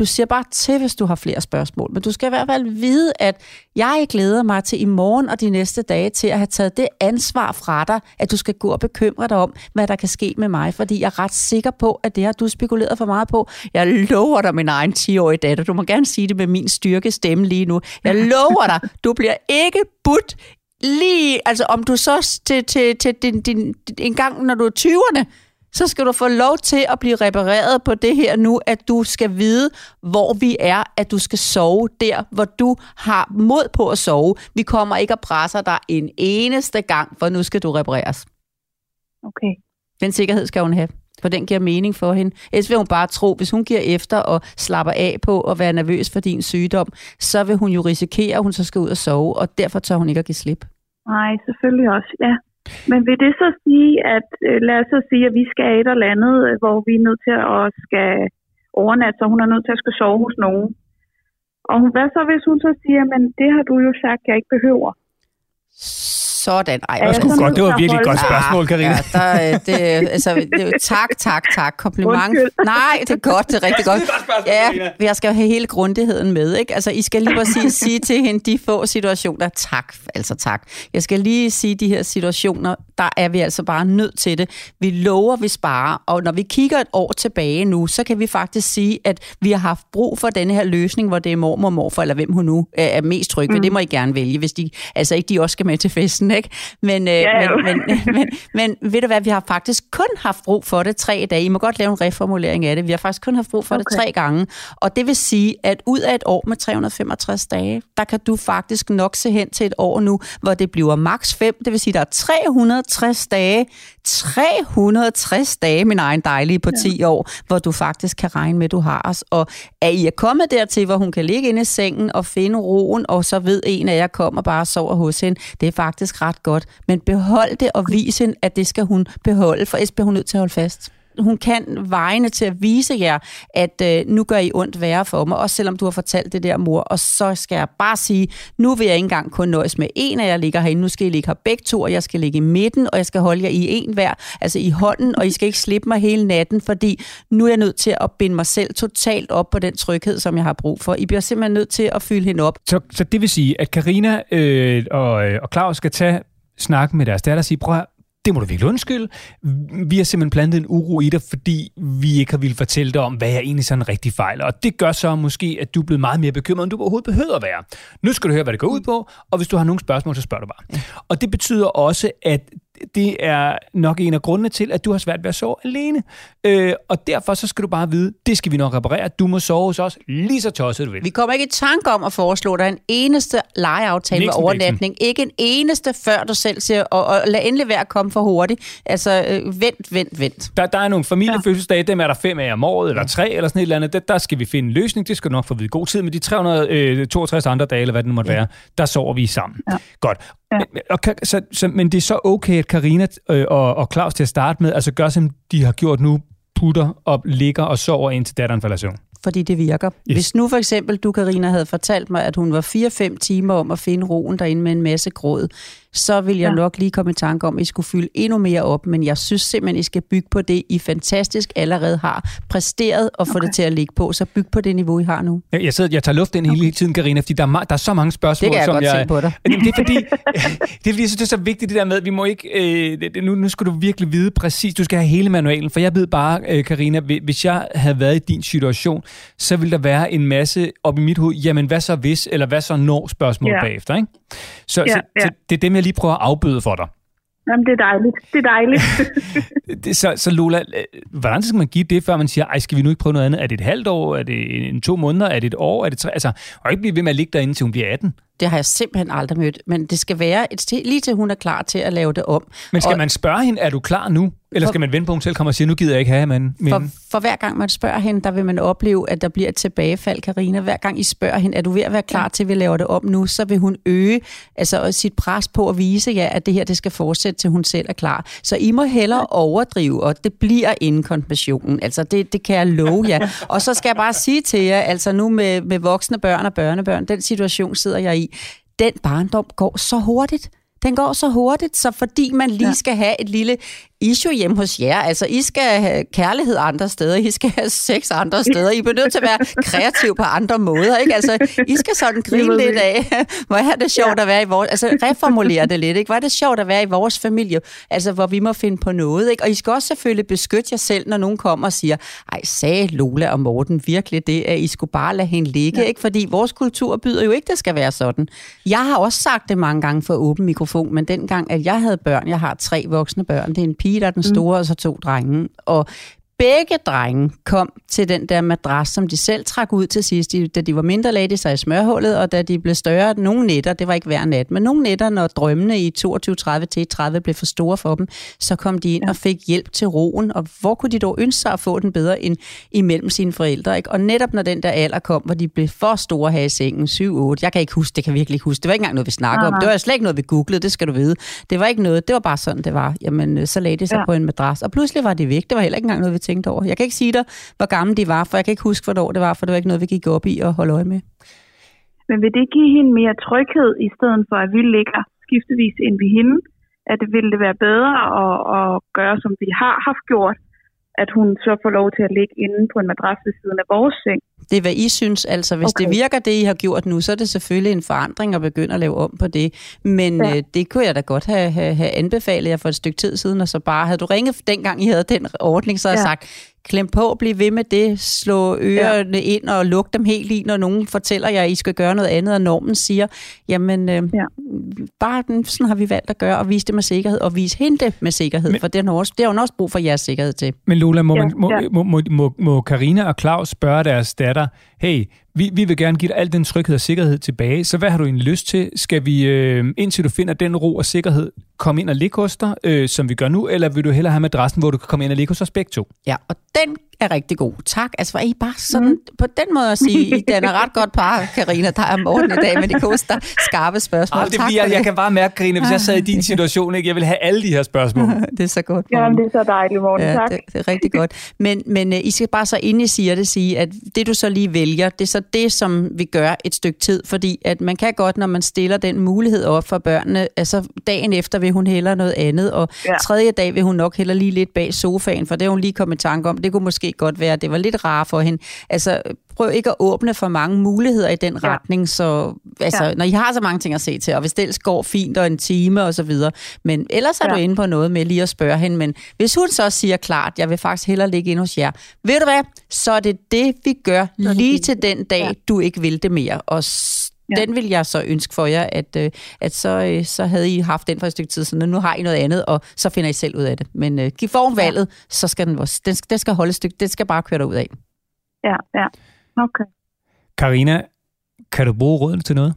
du siger bare til, hvis du har flere spørgsmål. Men du skal i hvert fald vide, at jeg glæder mig til i morgen og de næste dage til at have taget det ansvar fra dig, at du skal gå og bekymre dig om, hvad der kan ske med mig. Fordi jeg er ret sikker på, at det har du spekuleret for meget på. Jeg lover dig, min egen 10-årige datter. Du må gerne sige det med min styrke stemme lige nu. Jeg lover dig, du bliver ikke budt lige, altså om du så til, til, til din, din, en gang, når du er 20'erne, så skal du få lov til at blive repareret på det her nu, at du skal vide, hvor vi er, at du skal sove der, hvor du har mod på at sove. Vi kommer ikke at presse dig en eneste gang, for nu skal du repareres. Okay. Den sikkerhed skal hun have, for den giver mening for hende. Ellers vil hun bare tro, hvis hun giver efter og slapper af på at være nervøs for din sygdom, så vil hun jo risikere, at hun så skal ud og sove, og derfor tør hun ikke at give slip. Nej, selvfølgelig også, ja. Men vil det så sige, at øh, lad os så sige, at vi skal et eller andet, øh, hvor vi er nødt til at skal overnatte, så hun er nødt til at skal sove hos nogen. Og hvad så, hvis hun så siger, men det har du jo sagt, jeg ikke behøver? Sådan. Ej, det, var godt, det var virkelig et godt spørgsmål, Karina. Ja, der, det, altså, det, tak, tak, tak. Kompliment. Undskyld. Nej, det er godt, det er rigtig godt. Ja, jeg skal have hele grundigheden med. Ikke? Altså, I skal lige præcis sige til hende de få situationer. Tak, altså tak. Jeg skal lige sige de her situationer, der er vi altså bare nødt til det. Vi lover, vi sparer, og når vi kigger et år tilbage nu, så kan vi faktisk sige, at vi har haft brug for denne her løsning, hvor det er mormor morfar, eller hvem hun nu er mest tryg ved. Mm. Det må I gerne vælge, hvis de, altså ikke de også skal med til festen, ikke? Men, øh, ja, men, men, men, men, ved du hvad, vi har faktisk kun haft brug for det tre dage. I må godt lave en reformulering af det. Vi har faktisk kun haft brug for okay. det tre gange. Og det vil sige, at ud af et år med 365 dage, der kan du faktisk nok se hen til et år nu, hvor det bliver maks 5. Det vil sige, der er 360 dage 360 dage, min egen dejlige, på 10 ja. år, hvor du faktisk kan regne med, at du har os. Og er I er kommet dertil, hvor hun kan ligge inde i sengen og finde roen, og så ved en af jer kommer bare og sover hos hende, det er faktisk ret godt. Men behold det og vis hende, at det skal hun beholde, for ellers bliver hun nødt til at holde fast hun kan vejene til at vise jer, at øh, nu gør I ondt værre for mig, også selvom du har fortalt det der, mor. Og så skal jeg bare sige, nu vil jeg ikke engang kun nøjes med en af jer ligger herinde. Nu skal I ligge her begge to, og jeg skal ligge i midten, og jeg skal holde jer i en hver, altså i hånden, og I skal ikke slippe mig hele natten, fordi nu er jeg nødt til at binde mig selv totalt op på den tryghed, som jeg har brug for. I bliver simpelthen nødt til at fylde hende op. Så, så det vil sige, at Karina øh, og, øh, og Claus skal tage snakke med deres datter og sige, prøv det må du virkelig undskylde. Vi har simpelthen plantet en uro i dig, fordi vi ikke har ville fortælle dig om, hvad jeg egentlig sådan rigtig fejler. Og det gør så måske, at du er blevet meget mere bekymret, end du overhovedet behøver at være. Nu skal du høre, hvad det går ud på, og hvis du har nogle spørgsmål, så spørg du bare. Og det betyder også, at det er nok en af grundene til, at du har svært ved at sove alene. Øh, og derfor så skal du bare vide, det skal vi nok reparere. Du må sove hos os lige så tosset du vil. Vi kommer ikke i tanke om at foreslå dig en eneste legeaftale med overnatning. Ikke en eneste, før du selv siger, og, og lad endelig være komme for hurtigt. Altså, øh, vent, vent, vent. Der, der er nogle familiefødselsdage, ja. dem er der fem af om året, eller tre, eller sådan et eller andet. Der, der skal vi finde en løsning. Det skal du nok få vide god tid. Men de 362 øh, andre dage, eller hvad det nu måtte ja. være, der sover vi sammen. Ja. Godt. Ja. Men, og, så, så, men det er så okay, at Karina øh, og, og Claus til at starte med, altså gør som de har gjort nu, putter og ligger og sover indtil datteren falder søvn fordi det virker. Yes. Hvis nu for eksempel du, Karina havde fortalt mig, at hun var 4-5 timer om at finde roen derinde med en masse gråd, så vil jeg ja. nok lige komme i tanke om, at I skulle fylde endnu mere op. Men jeg synes simpelthen, I skal bygge på det, I fantastisk allerede har præsteret og få okay. det til at ligge på. Så byg på det niveau, I har nu. Jeg, jeg, sidder, jeg tager luft ind hele, hele tiden, Karina, fordi der er, der er så mange spørgsmål. Det kan jeg som godt jeg, se på dig. Det er fordi, det er fordi, jeg synes, det er så vigtigt det der med, at vi må ikke... Øh, nu, nu skal du virkelig vide præcis, du skal have hele manualen, for jeg ved bare, øh, Karina, hvis jeg havde været i din situation, så ville der være en masse op i mit hoved, jamen hvad så hvis, eller hvad så når spørgsmål ja. bagefter, ikke? Så, ja, så, ja. så det er dem, jeg lige prøver at afbøde for dig. Jamen, det er dejligt. Det er dejligt. det, så, så Lola, hvordan skal man give det, før man siger, ej, skal vi nu ikke prøve noget andet? Er det et halvt år? Er det en to måneder? Er det et år? Er det tre? Altså, og ikke blive ved med at ligge derinde, til hun bliver 18. Det har jeg simpelthen aldrig mødt. Men det skal være et sted, lige til hun er klar til at lave det om. Men skal og, man spørge hende, er du klar nu? Eller skal man vente på, at hun selv kommer og siger, nu gider jeg ikke have, men... men... For, for hver gang man spørger hende, der vil man opleve, at der bliver et tilbagefald, Karina. Hver gang I spørger hende, er du ved at være klar til, at vi laver det om nu, så vil hun øge altså, sit pres på at vise jer, at det her det skal fortsætte, til hun selv er klar. Så I må hellere overdrive, og det bliver inden konfirmationen. Altså, det, det kan jeg love jer. Og så skal jeg bare sige til jer, altså nu med, med voksne børn og børnebørn, den situation sidder jeg i. Den barndom går så hurtigt. Den går så hurtigt, så fordi man lige ja. skal have et lille issue hjemme hos jer. Altså, I skal have kærlighed andre steder, I skal have sex andre steder, I bliver nødt til at være kreativ på andre måder, ikke? Altså, I skal sådan grine lidt af, hvor er det sjovt ja. at være i vores... Altså, reformulere det lidt, ikke? Hvor er det sjovt at være i vores familie, altså, hvor vi må finde på noget, ikke? Og I skal også selvfølgelig beskytte jer selv, når nogen kommer og siger, ej, sagde Lola og Morten virkelig det, at I skulle bare lade hende ligge, ja. ikke? Fordi vores kultur byder jo ikke, det skal være sådan. Jeg har også sagt det mange gange for åben mikrofon, men dengang, at jeg havde børn, jeg har tre voksne børn, det er en pige, pige, der er den mm. store, mm. og så to drenge. Og begge drenge kom til den der madras, som de selv trak ud til sidst, da de var mindre, lagde de sig i smørhullet, og da de blev større, nogle nætter, det var ikke hver nat, men nogle nætter, når drømmene i 22.30 til 30 blev for store for dem, så kom de ind og fik hjælp til roen, og hvor kunne de dog ønske sig at få den bedre end imellem sine forældre, ikke? Og netop når den der alder kom, hvor de blev for store her i sengen, 7-8, jeg kan ikke huske, det kan jeg virkelig ikke huske, det var ikke engang noget, vi snakkede om, det var slet ikke noget, vi googlede, det skal du vide. Det var ikke noget, det var bare sådan, det var. Jamen, så lagde de sig ja. på en madras, og pludselig var de væk, det var heller ikke engang noget, vi tænkte over. Jeg kan ikke sige dig, hvor gamle de var, for jeg kan ikke huske, hvornår det var, for det var ikke noget, vi gik op i og holde øje med. Men vil det give hende mere tryghed, i stedet for at vi ligger skiftevis ind ved hende? At det ville det være bedre at, at gøre, som vi har haft gjort, at hun så får lov til at ligge inde på en madras ved siden af vores seng. Det er, hvad I synes. Altså, hvis okay. det virker, det I har gjort nu, så er det selvfølgelig en forandring at begynde at lave om på det. Men ja. øh, det kunne jeg da godt have, have, have anbefalet jer for et stykke tid siden, og så bare, havde du ringet dengang I havde den ordning, så havde ja. jeg sagt, klem på, bliv ved med det, slå ørerne ja. ind og luk dem helt i, når nogen fortæller jer, at I skal gøre noget andet, og normen siger, jamen, øh, ja. bare sådan har vi valgt at gøre, og vise det med sikkerhed, og vise hende det med sikkerhed, men, for det har, også, det har hun også brug for jeres sikkerhed til. Men Lola, må, ja, man, må, ja. må, må, må, må Carina og Claus spørge deres datter, hey, vi, vi vil gerne give dig al den tryghed og sikkerhed tilbage, så hvad har du egentlig lyst til? Skal vi, øh, indtil du finder den ro og sikkerhed, komme ind og ligge hos dig, øh, som vi gør nu, eller vil du hellere have madrassen, hvor du kan komme ind og ligge hos os begge to? Ja, og den er rigtig god. Tak. Altså, var I bare sådan, mm. på den måde at sige, I den er ret godt par, Karina, der er morgen i dag, men det koster skarpe spørgsmål. Arh, det bliver, jeg, jeg kan bare mærke, Karina, hvis jeg sad i din situation, ikke, jeg vil have alle de her spørgsmål. det er så godt. Ja, det er så dejligt, morgen. Ja, tak. Det, det, er rigtig godt. Men, men uh, I skal bare så, inden I siger det, sige, at det du så lige vælger, det er så det, som vi gør et stykke tid, fordi at man kan godt, når man stiller den mulighed op for børnene, altså dagen efter vil hun hellere noget andet, og ja. tredje dag vil hun nok heller lige lidt bag sofaen, for det er hun lige kommet i tanke om, det kunne måske måske godt være, at det var lidt rart for hende. Altså, prøv ikke at åbne for mange muligheder i den ja. retning, så altså, ja. når I har så mange ting at se til, og hvis det går fint og en time og så videre, men ellers er ja. du inde på noget med lige at spørge hende, men hvis hun så siger klart, jeg vil faktisk hellere ligge ind hos jer, ved du hvad, så er det det, vi gør lige til den dag, ja. du ikke vil det mere, og Ja. Den vil jeg så ønske for jer, at, øh, at så, øh, så havde I haft den for et stykke tid siden, nu har I noget andet, og så finder I selv ud af det. Men uh, giv form valget, ja. så skal den, den, den skal holde et stykke, den skal bare køre ud af. Ja, ja. Okay. Karina, kan du bruge rådene til noget?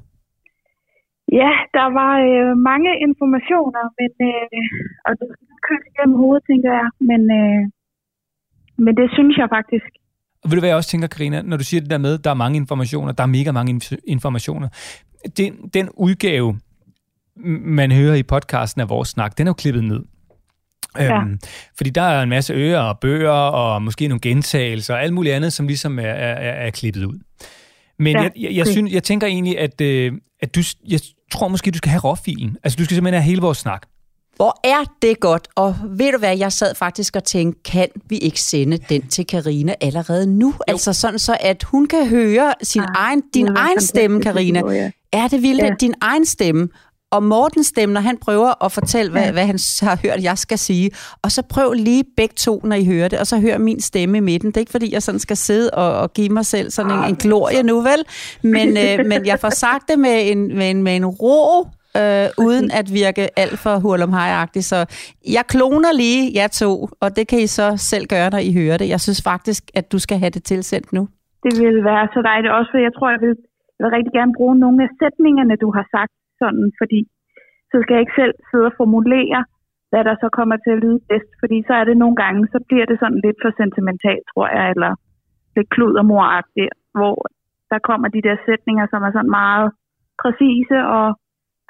Ja, der var øh, mange informationer, men, øh, og det kørte igennem hovedet, tænker jeg. Men, øh, men det synes jeg faktisk og ved du hvad jeg også tænker, Karina, når du siger det der med, der er mange informationer, der er mega mange informationer. Den, den udgave, man hører i podcasten af vores snak, den er jo klippet ned. Ja. Øhm, fordi der er en masse øger og bøger, og måske nogle gentagelser, og alt muligt andet, som ligesom er, er, er klippet ud. Men ja. jeg, jeg, jeg, synes, jeg tænker egentlig, at, øh, at du, jeg tror måske, du skal have råfilen. Altså, du skal simpelthen have hele vores snak. Hvor er det godt, og ved du hvad, jeg sad faktisk og tænkte, kan vi ikke sende den til Karina allerede nu? Jo. Altså sådan så, at hun kan høre sin ah, egen, din egen stemme, Karina. Er det vildt, ja. din egen stemme? Og Mortens stemme, når han prøver at fortælle, hvad, hvad han har hørt, jeg skal sige. Og så prøv lige begge to, når I hører det, og så hør min stemme i midten. Det er ikke, fordi jeg sådan skal sidde og, og give mig selv sådan en, en glorie nu, vel? Men, øh, men jeg får sagt det med en, med en, med en ro, øh, uden at virke alt for hurlumhej-agtigt. Så jeg kloner lige jer to, og det kan I så selv gøre, når I hører det. Jeg synes faktisk, at du skal have det tilsendt nu. Det vil være så dejligt også, for jeg tror, jeg vil, jeg vil rigtig gerne bruge nogle af sætningerne, du har sagt sådan, fordi så skal jeg ikke selv sidde og formulere, hvad der så kommer til at lyde bedst, fordi så er det nogle gange, så bliver det sådan lidt for sentimentalt, tror jeg, eller lidt klud og moragtigt, hvor der kommer de der sætninger, som er sådan meget præcise og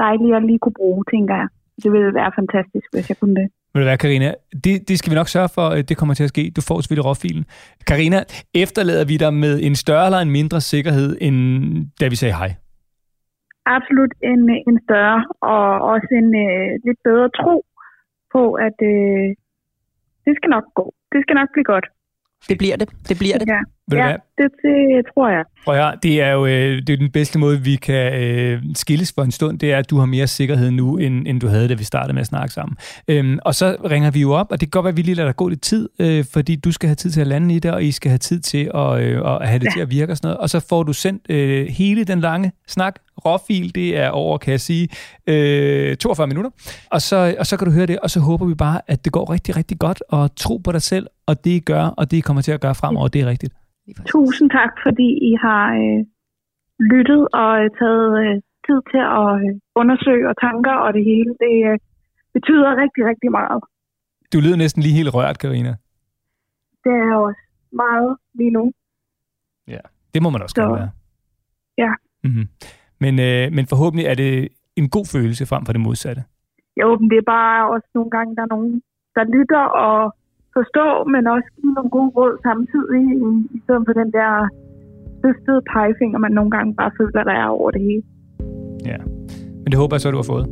dejlige at lige kunne bruge, tænker jeg. Det ville være fantastisk, hvis jeg kunne det. Vil det være, Karina? Det, det skal vi nok sørge for, at det kommer til at ske. Du får selvfølgelig råfilen. Karina, efterlader vi dig med en større eller en mindre sikkerhed, end da vi sagde hej? Absolut en, en større, og også en uh, lidt bedre tro på, at uh, det skal nok gå. Det skal nok blive godt. Det bliver det. Det bliver det. Ja. Ved ja, det, det tror jeg. Prøv at det er jo øh, det er den bedste måde, vi kan øh, skilles for en stund, det er, at du har mere sikkerhed nu, end, end du havde, da vi startede med at snakke sammen. Øhm, og så ringer vi jo op, og det kan godt være, at vi lige lader dig gå lidt tid, øh, fordi du skal have tid til at lande i det, og I skal have tid til at, øh, at have det ja. til at virke og sådan noget. Og så får du sendt øh, hele den lange snak, råfil, det er over, kan jeg sige, øh, 42 minutter. Og så, og så kan du høre det, og så håber vi bare, at det går rigtig, rigtig godt, og tro på dig selv, og det I gør, og det I kommer til at gøre fremover, det er rigtigt. Tusind tak, fordi I har øh, lyttet og øh, taget øh, tid til at øh, undersøge og tanker og det hele. Det øh, betyder rigtig, rigtig meget. Du lyder næsten lige helt rørt, Karina. Det er også meget lige nu. Ja, det må man også Så, gerne være. Ja. Mm-hmm. Men, øh, men forhåbentlig er det en god følelse frem for det modsatte. Jo, men det er bare også nogle gange, der er nogen, der lytter og forstå, men også give nogle gode råd samtidig, i, stedet for den der løftede pegefinger, man nogle gange bare føler, der er over det hele. Ja, men det håber jeg så, du har fået.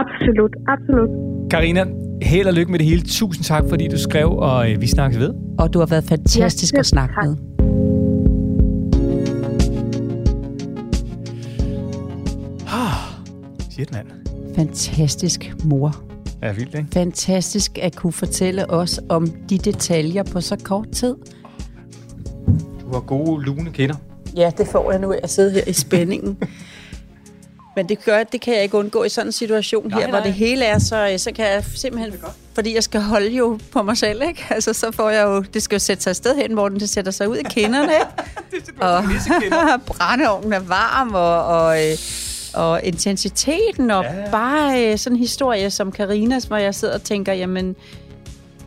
Absolut, absolut. Karina, held og lykke med det hele. Tusind tak, fordi du skrev, og øh, vi snakkes ved. Og du har været fantastisk ja, at snakke tak. med. Ah, shit, mand. Fantastisk mor. Ja, vildt, ikke? Fantastisk at kunne fortælle os om de detaljer på så kort tid. Du har gode, lune kinder. Ja, det får jeg nu af at sidde her i spændingen. Men det gør, det kan jeg ikke undgå i sådan en situation nej, her, nej. hvor det hele er, så, så kan jeg simpelthen, fordi jeg skal holde jo på mig selv, ikke? Altså, så får jeg jo, det skal jo sætte sig et sted hen, hvor den sætter sig ud i kinderne, det er og brændeovnen er varm, og, og øh, og intensiteten, og ja, bare øh, sådan en historie som Karinas, hvor jeg sidder og tænker, jamen,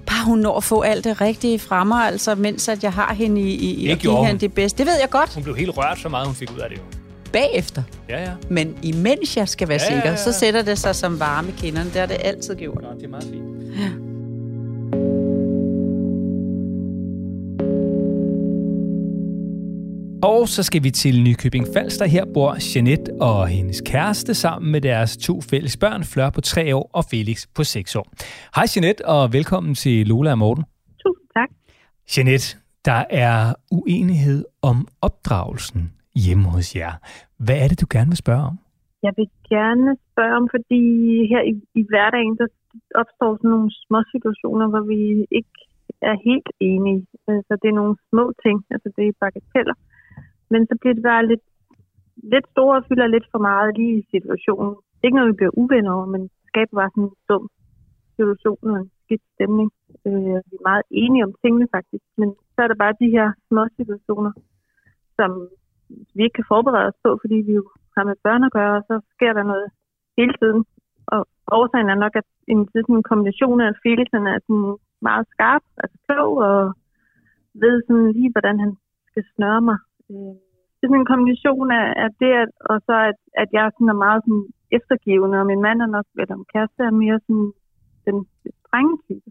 bare hun når at få alt det rigtige fra mig, altså, mens at jeg har hende i, i det give hende det bedste. Det ved jeg godt. Hun blev helt rørt så meget, hun fik ud af det jo. Bagefter. Ja, ja. Men imens jeg skal være ja, sikker, ja, ja. så sætter det sig som varme kinderne. Det har det altid gjort. Nå, det er meget fint. Ja. Og så skal vi til Nykøbing Falster. Her bor Jeanette og hendes kæreste sammen med deres to fælles børn, Flør på 3 år og Felix på 6 år. Hej Jeanette, og velkommen til Lola og Morten. Tusind tak. Jeanette, der er uenighed om opdragelsen hjemme hos jer. Hvad er det, du gerne vil spørge om? Jeg vil gerne spørge om, fordi her i, i hverdagen, der opstår sådan nogle små situationer, hvor vi ikke er helt enige. Altså, det er nogle små ting, altså det er bagateller. Men så bliver det bare lidt, lidt store og fylder lidt for meget lige i situationen. Det er ikke noget, vi bliver uvenner over, men skaber bare sådan en dum situation og en skidt stemning. Øh, vi er meget enige om tingene faktisk, men så er der bare de her små situationer, som vi ikke kan forberede os på, fordi vi jo har med børn at gøre, og så sker der noget hele tiden. Og årsagen er nok, at en, sådan en kombination af følelserne er sådan meget skarp, altså klog, og ved sådan lige, hvordan han skal snøre mig. Øh, det er sådan en kombination af, af det, at, og så at, at jeg sådan er meget sådan eftergivende, og min mand er nok, eller min kæreste er mere sådan den strenge type.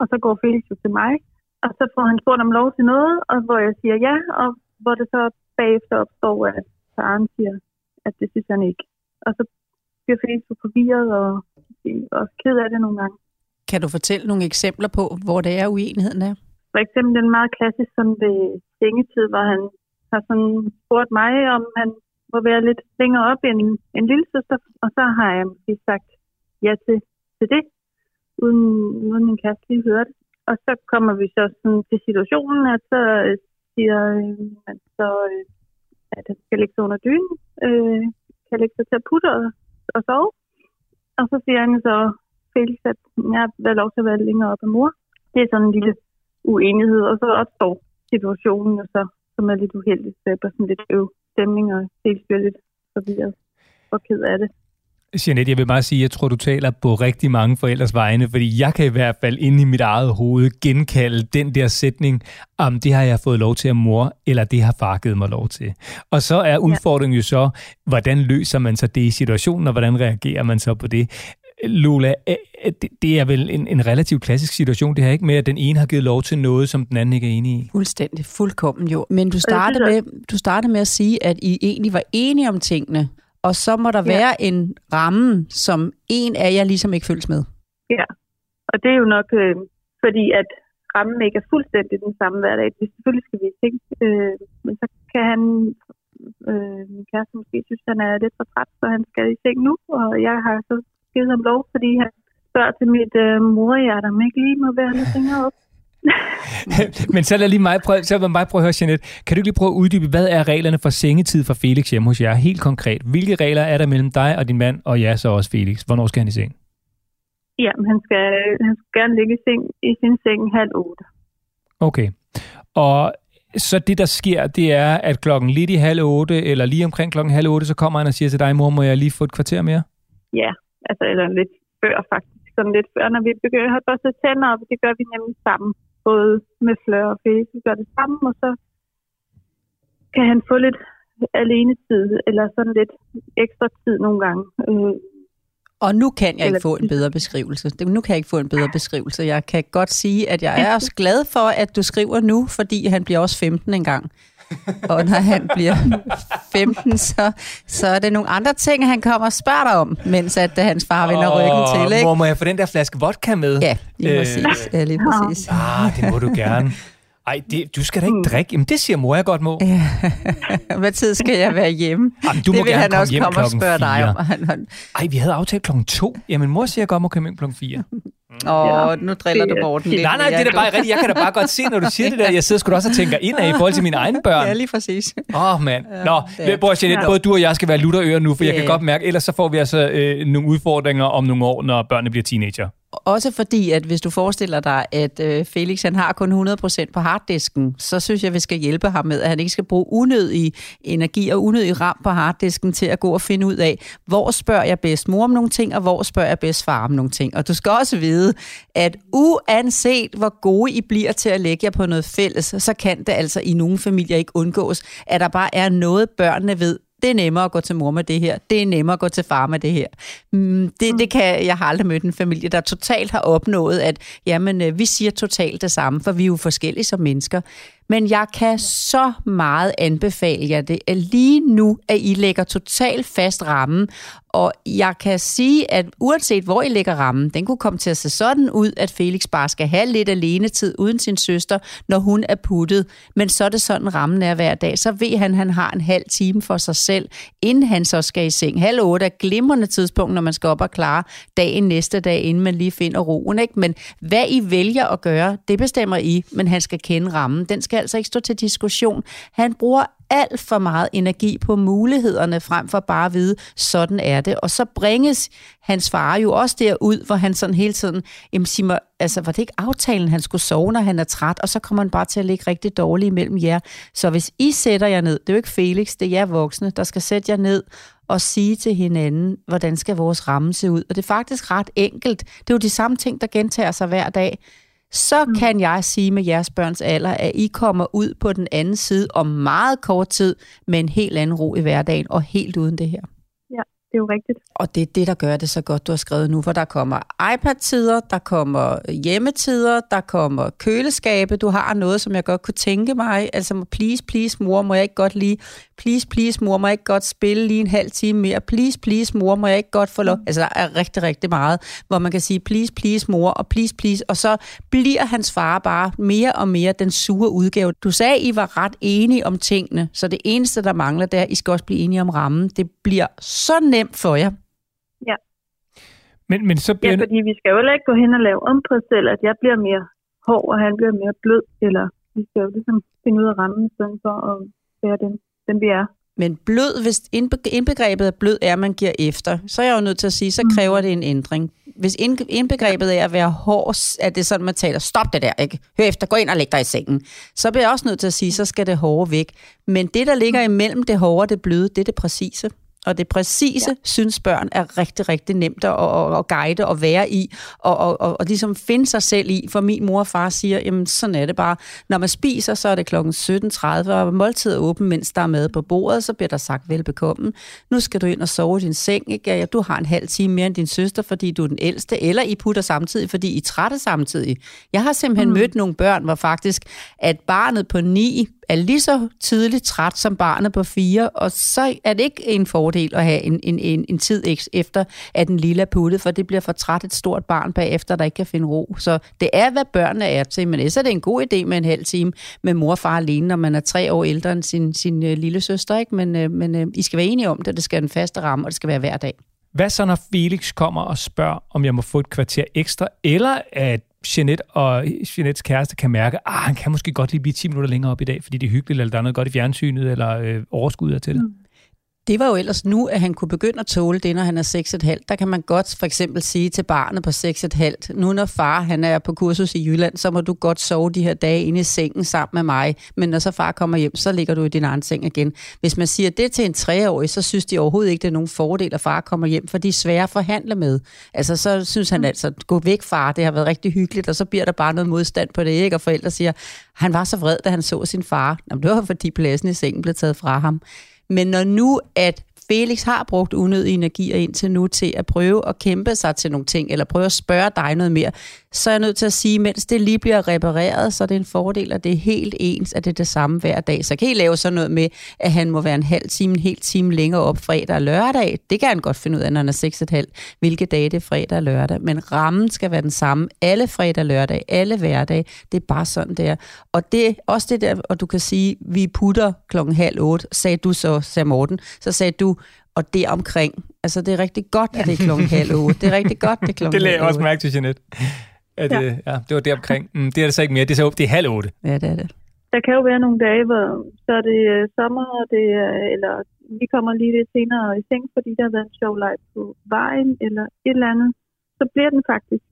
Og så går Felix jo til mig, og så får han spurgt om lov til noget, og hvor jeg siger ja, og hvor det så bagefter opstår, at faren siger, at det synes han ikke. Og så bliver Felix forvirret og også ked af det nogle gange. Kan du fortælle nogle eksempler på, hvor det er uenigheden er? For eksempel den meget klassisk som ved sengetid, hvor han har sådan spurgt mig, om han må være lidt længere op end en lille søster, og så har jeg måske sagt ja til, til det, uden, uden min kæreste lige høre. Og så kommer vi så sådan til situationen, at så øh, siger øh, man så, øh, at han skal ligge sig under dynen, øh, kan lægge sig til at putte og, og sove. Og så siger han så, Felix, at jeg har lov til at være længere op af mor. Det er sådan en lille uenighed, og så opstår situationen, og så, som er lidt uheldigt, så er sådan lidt øv stemning, og Felix bliver lidt forvirret og ked af det. Jeanette, jeg vil bare sige, at jeg tror, du taler på rigtig mange forældres vegne, fordi jeg kan i hvert fald inde i mit eget hoved genkalde den der sætning, om det har jeg fået lov til af mor, eller det har far givet mig lov til. Og så er udfordringen jo så, hvordan løser man så det i situationen, og hvordan reagerer man så på det? Lola, det er vel en, en relativt klassisk situation, det her ikke med, at den ene har givet lov til noget, som den anden ikke er enig i? Fuldstændig, fuldkommen jo. Men du startede, med, du startede med at sige, at I egentlig var enige om tingene, og så må der ja. være en ramme, som en af jer ligesom ikke følges med. Ja, og det er jo nok øh, fordi, at rammen ikke er fuldstændig den samme hver dag. Vi selvfølgelig skal vi tænke, øh, men så kan han, øh, min kæreste måske synes, han er lidt for træt, så han skal i seng nu, og jeg har så givet ham lov, fordi han spørger til mit øh, morhjerte, om ikke lige må være lidt længere op. Men så lad lige mig prøve, så lad mig prøve at høre, Jeanette. Kan du ikke lige prøve at uddybe, hvad er reglerne for sengetid for Felix hjemme hos jer? Helt konkret. Hvilke regler er der mellem dig og din mand, og ja, så også Felix? Hvornår skal han i seng? Ja, han skal, han skal gerne ligge i, seng, i sin seng halv otte. Okay. Og så det, der sker, det er, at klokken lidt i halv otte, eller lige omkring klokken halv otte, så kommer han og siger til dig, mor, må jeg lige få et kvarter mere? Ja, altså eller lidt før faktisk. Sådan lidt før, når vi begynder at børste tænder op, det gør vi nemlig sammen både med Fleur og Felix. Vi gør det sammen, og så kan han få lidt alene tid, eller sådan lidt ekstra tid nogle gange. Øh, og nu kan jeg ikke få en bedre beskrivelse. Nu kan jeg ikke få en bedre beskrivelse. Jeg kan godt sige, at jeg er også glad for, at du skriver nu, fordi han bliver også 15 en gang. Og når han bliver 15, så, så er det nogle andre ting, han kommer og spørger dig om, mens at hans far vender oh, ryggen til. Ikke? Mor, må jeg få den der flaske vodka med? Ja, lige øh, præcis. Ja, lige præcis. Ah, det må du gerne. Ej, det, du skal da ikke drikke. Jamen, det siger mor, jeg godt må. Ja. Hvad tid skal jeg være hjemme? Jamen, du det må vil gerne han også komme og spørge dig om. Ej, vi havde aftalt klokken to. Jamen, mor siger, jeg godt må komme ind klokken fire. Åh, oh, nu driller du Morten lidt. Nej, nej, det er da bare rigtigt. Jeg kan da bare godt se, når du siger det der. Jeg sidder sgu da også og tænker ind af i forhold til mine egne børn. Ja, lige præcis. Åh, oh, mand. Nå, ja, bror Jeanette, både du og jeg skal være lutterører nu, for jeg kan godt mærke, ellers så får vi altså øh, nogle udfordringer om nogle år, når børnene bliver teenager. Også fordi, at hvis du forestiller dig, at øh, Felix han har kun 100% på harddisken, så synes jeg, vi skal hjælpe ham med, at han ikke skal bruge unødig energi og unødig ram på harddisken til at gå og finde ud af, hvor spørger jeg bedst mor om nogle ting, og hvor spørger jeg bedst far om nogle ting. Og du skal også vide, at uanset hvor gode I bliver til at lægge jer på noget fælles, så kan det altså i nogle familier ikke undgås, at der bare er noget, børnene ved, det er nemmere at gå til mor med det her, det er nemmere at gå til far med det her. Mm, det, det kan, jeg har aldrig mødt en familie, der totalt har opnået, at jamen, øh, vi siger totalt det samme, for vi er jo forskellige som mennesker. Men jeg kan så meget anbefale jer det, at lige nu, at I lægger totalt fast rammen, og jeg kan sige, at uanset hvor I lægger rammen, den kunne komme til at se sådan ud, at Felix bare skal have lidt alenetid uden sin søster, når hun er puttet. Men så er det sådan, rammen er hver dag. Så ved han, at han har en halv time for sig selv, inden han så skal i seng. Halv otte er glimrende tidspunkt, når man skal op og klare dagen næste dag, inden man lige finder roen. Ikke? Men hvad I vælger at gøre, det bestemmer I, men han skal kende rammen. Den skal altså ikke stå til diskussion. Han bruger alt for meget energi på mulighederne, frem for bare at vide, sådan er det. Og så bringes hans far jo også derud, hvor han sådan hele tiden, jamen sig mig, altså var det ikke aftalen, han skulle sove, når han er træt, og så kommer han bare til at ligge rigtig dårligt imellem jer. Så hvis I sætter jer ned, det er jo ikke Felix, det er jer voksne, der skal sætte jer ned og sige til hinanden, hvordan skal vores ramme se ud. Og det er faktisk ret enkelt. Det er jo de samme ting, der gentager sig hver dag så mm. kan jeg sige med jeres børns alder, at I kommer ud på den anden side om meget kort tid med en helt anden ro i hverdagen og helt uden det her det er jo rigtigt. Og det er det, der gør det så godt, du har skrevet nu, for der kommer iPad-tider, der kommer hjemmetider, der kommer køleskabe, du har noget, som jeg godt kunne tænke mig, altså please, please mor, må jeg ikke godt lige, please, please mor, må jeg ikke godt spille lige en halv time mere, please, please mor, må jeg ikke godt få lov, mm. altså der er rigtig, rigtig meget, hvor man kan sige please, please mor, og please, please, og så bliver hans far bare mere og mere den sure udgave. Du sagde, I var ret enige om tingene, så det eneste, der mangler, det er, at I skal også blive enige om rammen. Det bliver så nemt for jer. Ja. Men, men så bliver... Ja, fordi vi skal jo heller ikke gå hen og lave om på os selv, at jeg bliver mere hård, og han bliver mere blød, eller vi skal jo ligesom finde ud af rammen, i stedet for at være den, den vi er. Men blød, hvis indbegrebet af blød er, at man giver efter, så er jeg jo nødt til at sige, så mm. kræver det en ændring. Hvis indbegrebet er at være hård, at det er sådan, man taler, stop det der, ikke? Hør efter, gå ind og læg dig i sengen. Så bliver jeg også nødt til at sige, så skal det hårde væk. Men det, der ligger imellem det hårde og det bløde, det er det præcise. Og det præcise, ja. synes børn, er rigtig, rigtig nemt at, at, at guide og være i, og, og, og, og ligesom finde sig selv i. For min mor og far siger, jamen sådan er det bare. Når man spiser, så er det klokken 17.30, og måltid er åben, mens der er mad på bordet, så bliver der sagt velbekomme. Nu skal du ind og sove i din seng, ikke? Du har en halv time mere end din søster, fordi du er den ældste, eller I putter samtidig, fordi I er trætte samtidig. Jeg har simpelthen mm. mødt nogle børn, hvor faktisk, at barnet på ni er lige så tidligt træt som barnet på fire, og så er det ikke en fordel at have en, en, en, en tid efter, at den lille er puttet, for det bliver for træt et stort barn bagefter, der ikke kan finde ro. Så det er, hvad børnene er til, men så er det en god idé med en halv time med mor og far alene, når man er tre år ældre end sin, sin øh, lille søster, ikke? Men, øh, men øh, I skal være enige om det, det skal være en faste ramme, og det skal være hver dag. Hvad så, når Felix kommer og spørger, om jeg må få et kvarter ekstra, eller at Jeanette og Jeanettes kæreste kan mærke, at ah, han kan måske godt lige blive 10 minutter længere op i dag, fordi det er hyggeligt, eller der er noget godt i fjernsynet, eller øh, overskud til det. Mm. Det var jo ellers nu, at han kunne begynde at tåle det, når han er 6,5. Der kan man godt for eksempel sige til barnet på 6,5, nu når far han er på kursus i Jylland, så må du godt sove de her dage inde i sengen sammen med mig. Men når så far kommer hjem, så ligger du i din egen seng igen. Hvis man siger det til en treårig, så synes de overhovedet ikke, det er nogen fordel, at far kommer hjem, for de er svære at forhandle med. Altså så synes han altså, gå væk far, det har været rigtig hyggeligt, og så bliver der bare noget modstand på det, ikke? Og forældre siger, han var så vred, da han så sin far. Jamen, det var fordi pladsen i sengen blev taget fra ham. Men når nu, at Felix har brugt unødige energier indtil nu til at prøve at kæmpe sig til nogle ting, eller prøve at spørge dig noget mere, så er jeg nødt til at sige, mens det lige bliver repareret, så er det en fordel, at det er helt ens, at det er det samme hver dag. Så kan I lave sådan noget med, at han må være en halv time, en hel time længere op fredag og lørdag. Det kan han godt finde ud af, når han er 6,5, hvilke dage det er fredag og lørdag. Men rammen skal være den samme alle fredag og lørdag, alle hverdag. Det er bare sådan, det er. Og det er også det der, og du kan sige, vi putter klokken halv otte, sagde du så, sagde Morten, så sagde du, og det omkring. Altså, det er rigtig godt, at det er klokken halv otte. Det er rigtig godt, det er klokken Det lagde jeg også mærke til, Jeanette. At, ja. Øh, ja, det var det omkring. Mm, det er det så ikke mere. Det er, så, det er halv otte. Ja, det er det. Der kan jo være nogle dage, hvor så er det uh, sommer, og det, uh, eller vi kommer lige lidt senere i seng, fordi der har været en sjov leg på vejen, eller et eller andet. Så bliver den faktisk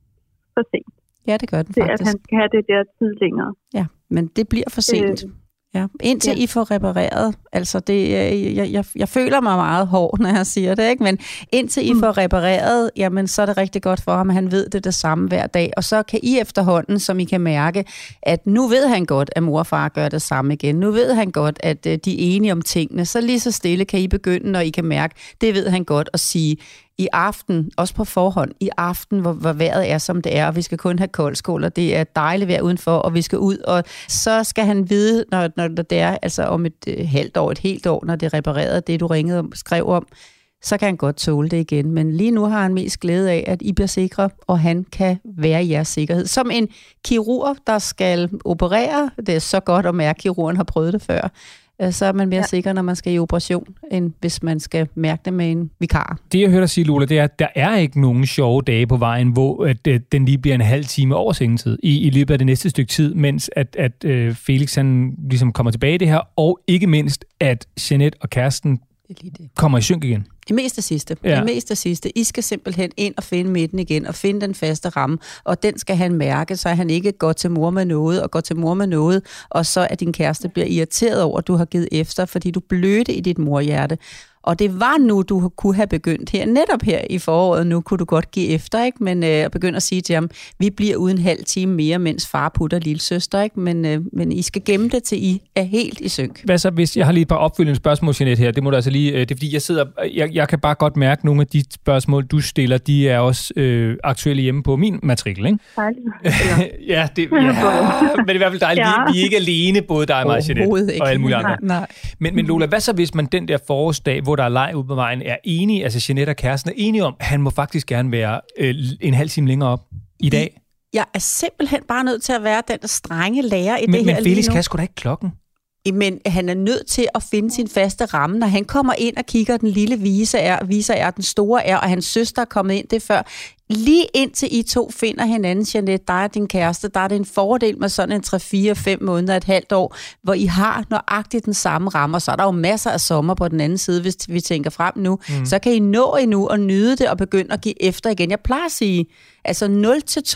for sent. Ja, det gør den faktisk. Det, at han skal have det der tid længere. Ja, men det bliver for sent. Øh, Ja, indtil ja. I får repareret. Altså, det, øh, jeg, jeg, jeg føler mig meget hård, når jeg siger det, ikke? men indtil I mm. får repareret, jamen, så er det rigtig godt for ham, han ved det det samme hver dag. Og så kan I efterhånden, som I kan mærke, at nu ved han godt, at mor og far gør det samme igen. Nu ved han godt, at øh, de er enige om tingene. Så lige så stille kan I begynde, når I kan mærke, det ved han godt, at sige, i aften, også på forhånd, i aften, hvor, hvor vejret er, som det er, og vi skal kun have koldskål, og det er dejligt vejr udenfor, og vi skal ud, og så skal han vide, når, når det er altså om et øh, halvt år, et helt år, når det er repareret, det du ringede og skrev om, så kan han godt tåle det igen. Men lige nu har han mest glæde af, at I bliver sikre, og han kan være i jeres sikkerhed. Som en kirurg, der skal operere, det er så godt at mærke, at kirurgen har prøvet det før, så er man mere ja. sikker, når man skal i operation, end hvis man skal mærke det med en vikar. Det, jeg hørte dig sige, Lola, det er, at der er ikke nogen sjove dage på vejen, hvor at, at den lige bliver en halv time over sengetid i, i løbet af det næste stykke tid, mens at, at uh, Felix han ligesom kommer tilbage i det her, og ikke mindst, at Jeanette og kæresten det lige det. kommer i synk igen. Det mest det sidste. Ja. Det mest det sidste. I skal simpelthen ind og finde midten igen, og finde den faste ramme, og den skal han mærke, så han ikke går til mor med noget, og går til mor med noget, og så at din kæreste bliver irriteret over, at du har givet efter, fordi du blødte i dit morhjerte. Og det var nu, du kunne have begyndt her. Netop her i foråret, nu kunne du godt give efter, ikke? men øh, begynde at sige til ham, vi bliver uden en halv time mere, mens far putter lille søster, ikke? Men, øh, men I skal gemme det til I er helt i synk. Hvad så, hvis jeg har lige et par opfølgende spørgsmål, Jeanette, her? Det må du altså lige, øh, det er fordi, jeg sidder, jeg, jeg kan bare godt mærke, at nogle af de spørgsmål, du stiller, de er også øh, aktuelle hjemme på min matrikel, ikke? ja, det, ja, men det er i hvert fald dejligt. Ja. Vi, vi er ikke alene, både dig og mig, Jeanette, og alle mulige andre. Nej. Men, men Lola, hvad så, hvis man den der forårsdag, hvor der er leg ude på vejen, er enige, altså Jeanette og kæresten er enige om, at han må faktisk gerne være øh, en halv time længere op i dag? Jeg er simpelthen bare nødt til at være den strenge lærer i men, det her Men Felix kan sgu da ikke klokken men han er nødt til at finde sin faste ramme. Når han kommer ind og kigger, den lille vise er, viser er, den store er, og hans søster er kommet ind det før. Lige indtil I to finder hinanden, Jeanette, dig og din kæreste, der er det en fordel med sådan en 3-4-5 måneder, et halvt år, hvor I har nøjagtigt den samme ramme, og så er der jo masser af sommer på den anden side, hvis vi tænker frem nu. Mm. Så kan I nå endnu og nyde det og begynde at give efter igen. Jeg plejer at sige, altså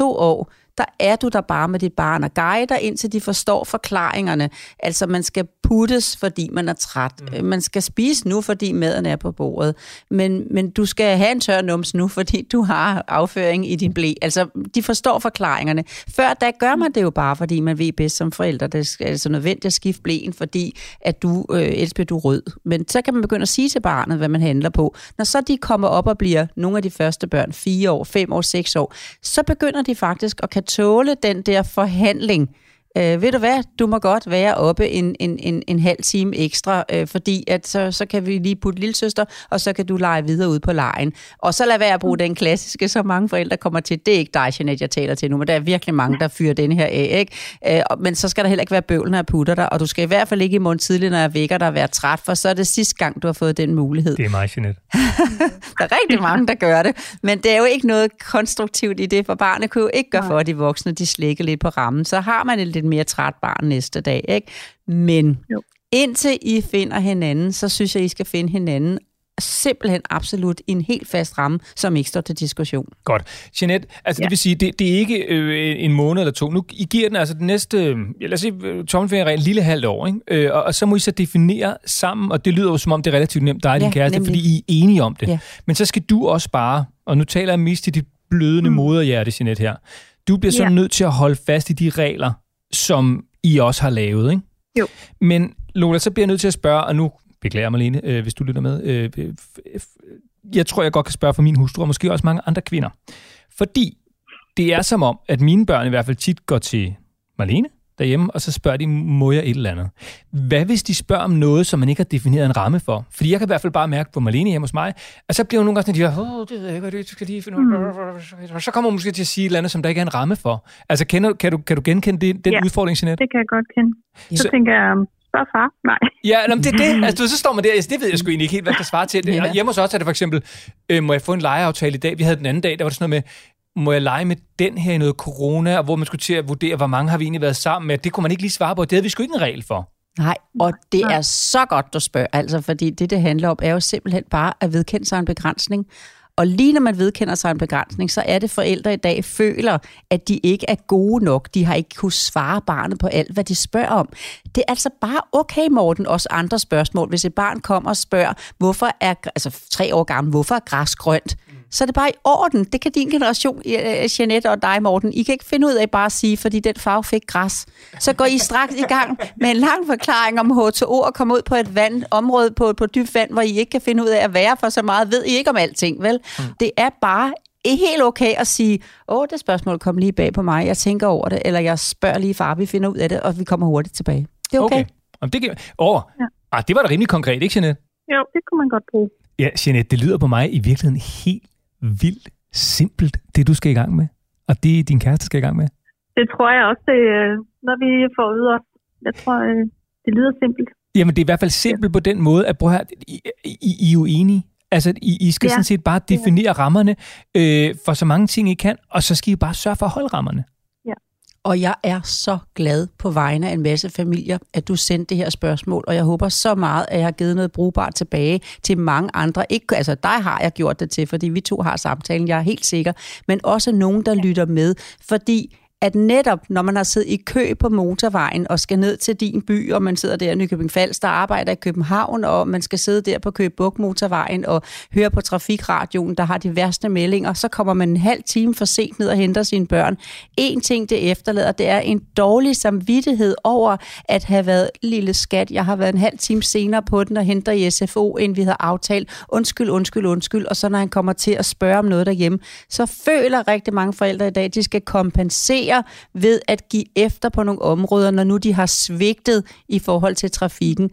0-2 år, der er du der bare med dit barn og guider, indtil de forstår forklaringerne. Altså, man skal puttes, fordi man er træt. Mm. Man skal spise nu, fordi maden er på bordet. Men, men du skal have en tør nums nu, fordi du har afføring i din blæ. Altså, de forstår forklaringerne. Før da gør man det jo bare, fordi man ved bedst som forældre. Det er altså nødvendigt at skifte blæen, fordi at du, øh, elsker du rød. Men så kan man begynde at sige til barnet, hvad man handler på. Når så de kommer op og bliver nogle af de første børn, fire år, fem år, seks år, så begynder de faktisk at kan tåle den der forhandling øh, ved du hvad, du må godt være oppe en, en, en, en halv time ekstra, øh, fordi at så, så kan vi lige putte lille søster, og så kan du lege videre ud på lejen. Og så lad være at bruge den klassiske, så mange forældre kommer til. Det er ikke dig, Jeanette, jeg taler til nu, men der er virkelig mange, der fyrer den her af. Ikke? Øh, men så skal der heller ikke være bøvl, når jeg putter dig, og du skal i hvert fald ikke i morgen tidlig, når jeg vækker dig, være træt, for så er det sidste gang, du har fået den mulighed. Det er mig, Jeanette. der er rigtig mange, der gør det, men det er jo ikke noget konstruktivt i det, for barnet kunne jo ikke gøre for, at de voksne de slækker lidt på rammen. Så har man et lidt mere træt barn næste dag. Ikke? Men jo. indtil I finder hinanden, så synes jeg, I skal finde hinanden simpelthen absolut en helt fast ramme, som ikke står til diskussion. Godt. Jeanette, altså ja. det vil sige, det, det er ikke øh, en måned eller to. Nu I giver den altså den næste, ja, lad os sige, øh, tommelfingerregel, en lille halvt år, ikke? Øh, og, og så må I så definere sammen, og det lyder jo som om, det er relativt nemt, dig og din ja, kæreste, nemlig. fordi I er enige om det. Ja. Men så skal du også bare, og nu taler jeg mest til dit blødende mm. moderhjerte, Jeanette her, du bliver så ja. nødt til at holde fast i de regler, som I også har lavet, ikke? Jo. Men Lola, så bliver jeg nødt til at spørge, og nu beklager mig, Lene, øh, hvis du lytter med. Øh, jeg tror, jeg godt kan spørge for min hustru, og måske også mange andre kvinder. Fordi det er som om, at mine børn i hvert fald tit går til Marlene, derhjemme, og så spørger de, må jeg et eller andet? Hvad hvis de spørger om noget, som man ikke har defineret en ramme for? Fordi jeg kan i hvert fald bare mærke på Malene hjemme hos mig, at så bliver hun nogle gange sådan, at oh, det ved jeg ikke, hvad det skal lige finde mm. Og så kommer hun måske til at sige et eller andet, som der ikke er en ramme for. Altså, kender, kan, du, kan du genkende det, den ja, udfordring, Jeanette? det kan jeg godt kende. Så, så tænker jeg, spørg far. Nej. Ja, nå, det er det. Altså, så står man der, altså, det ved jeg sgu egentlig ikke helt, hvad der svarer til. Det, ja. Hjemme hos os er det for eksempel, øh, må jeg få en lejeaftale i dag? Vi havde den anden dag, der var det sådan noget med, må jeg lege med den her i noget corona, og hvor man skulle til at vurdere, hvor mange har vi egentlig været sammen med. Det kunne man ikke lige svare på. Det havde vi sgu ikke en regel for. Nej, og det er så godt, du spørger, altså, fordi det, det handler om, er jo simpelthen bare at vedkende sig en begrænsning. Og lige når man vedkender sig en begrænsning, så er det forældre i dag føler, at de ikke er gode nok. De har ikke kunnet svare barnet på alt, hvad de spørger om. Det er altså bare okay, Morten, også andre spørgsmål. Hvis et barn kommer og spørger, hvorfor er, altså tre år gammel, hvorfor er græs grønt? Så er det bare i orden. Det kan din generation, øh, Jeanette og dig, Morten, I kan ikke finde ud af bare at sige, fordi den farve fik græs. Så går I straks i gang med en lang forklaring om H2O og kommer ud på et vand, område på, på dybt vand, hvor I ikke kan finde ud af at være for så meget. Ved I ikke om alting, vel? Mm. Det er bare helt okay at sige, åh, det spørgsmål kom lige bag på mig, jeg tænker over det, eller jeg spørger lige far, vi finder ud af det, og vi kommer hurtigt tilbage. Det er okay. okay. Om det, oh, ja. ah, det var da rimelig konkret, ikke Jeanette? Jo, det kunne man godt bruge. Ja, Jeanette, det lyder på mig i virkeligheden helt vildt simpelt, det du skal i gang med, og det din kæreste skal i gang med. Det tror jeg også, det, øh, når vi får ud af. Jeg tror, øh, det lyder simpelt. Jamen, det er i hvert fald simpelt ja. på den måde, at prøv her, I, I, I er jo enige. Altså, I, I skal ja. sådan set bare definere rammerne øh, for så mange ting, I kan, og så skal I bare sørge for at holde rammerne. Og jeg er så glad på vegne af en masse familier, at du sendte det her spørgsmål, og jeg håber så meget, at jeg har givet noget brugbart tilbage til mange andre. Ikke, altså dig har jeg gjort det til, fordi vi to har samtalen, jeg er helt sikker, men også nogen, der lytter med, fordi at netop når man har siddet i kø på motorvejen og skal ned til din by, og man sidder der i Nykøbing Falster der arbejder i København, og man skal sidde der på Køge Buk motorvejen og høre på trafikradioen, der har de værste meldinger, så kommer man en halv time for sent ned og henter sine børn. En ting, det efterlader, det er en dårlig samvittighed over at have været lille skat. Jeg har været en halv time senere på den og henter i SFO, end vi havde aftalt. Undskyld, undskyld, undskyld. Og så når han kommer til at spørge om noget derhjemme, så føler rigtig mange forældre i dag, at de skal kompensere reagere ved at give efter på nogle områder, når nu de har svigtet i forhold til trafikken.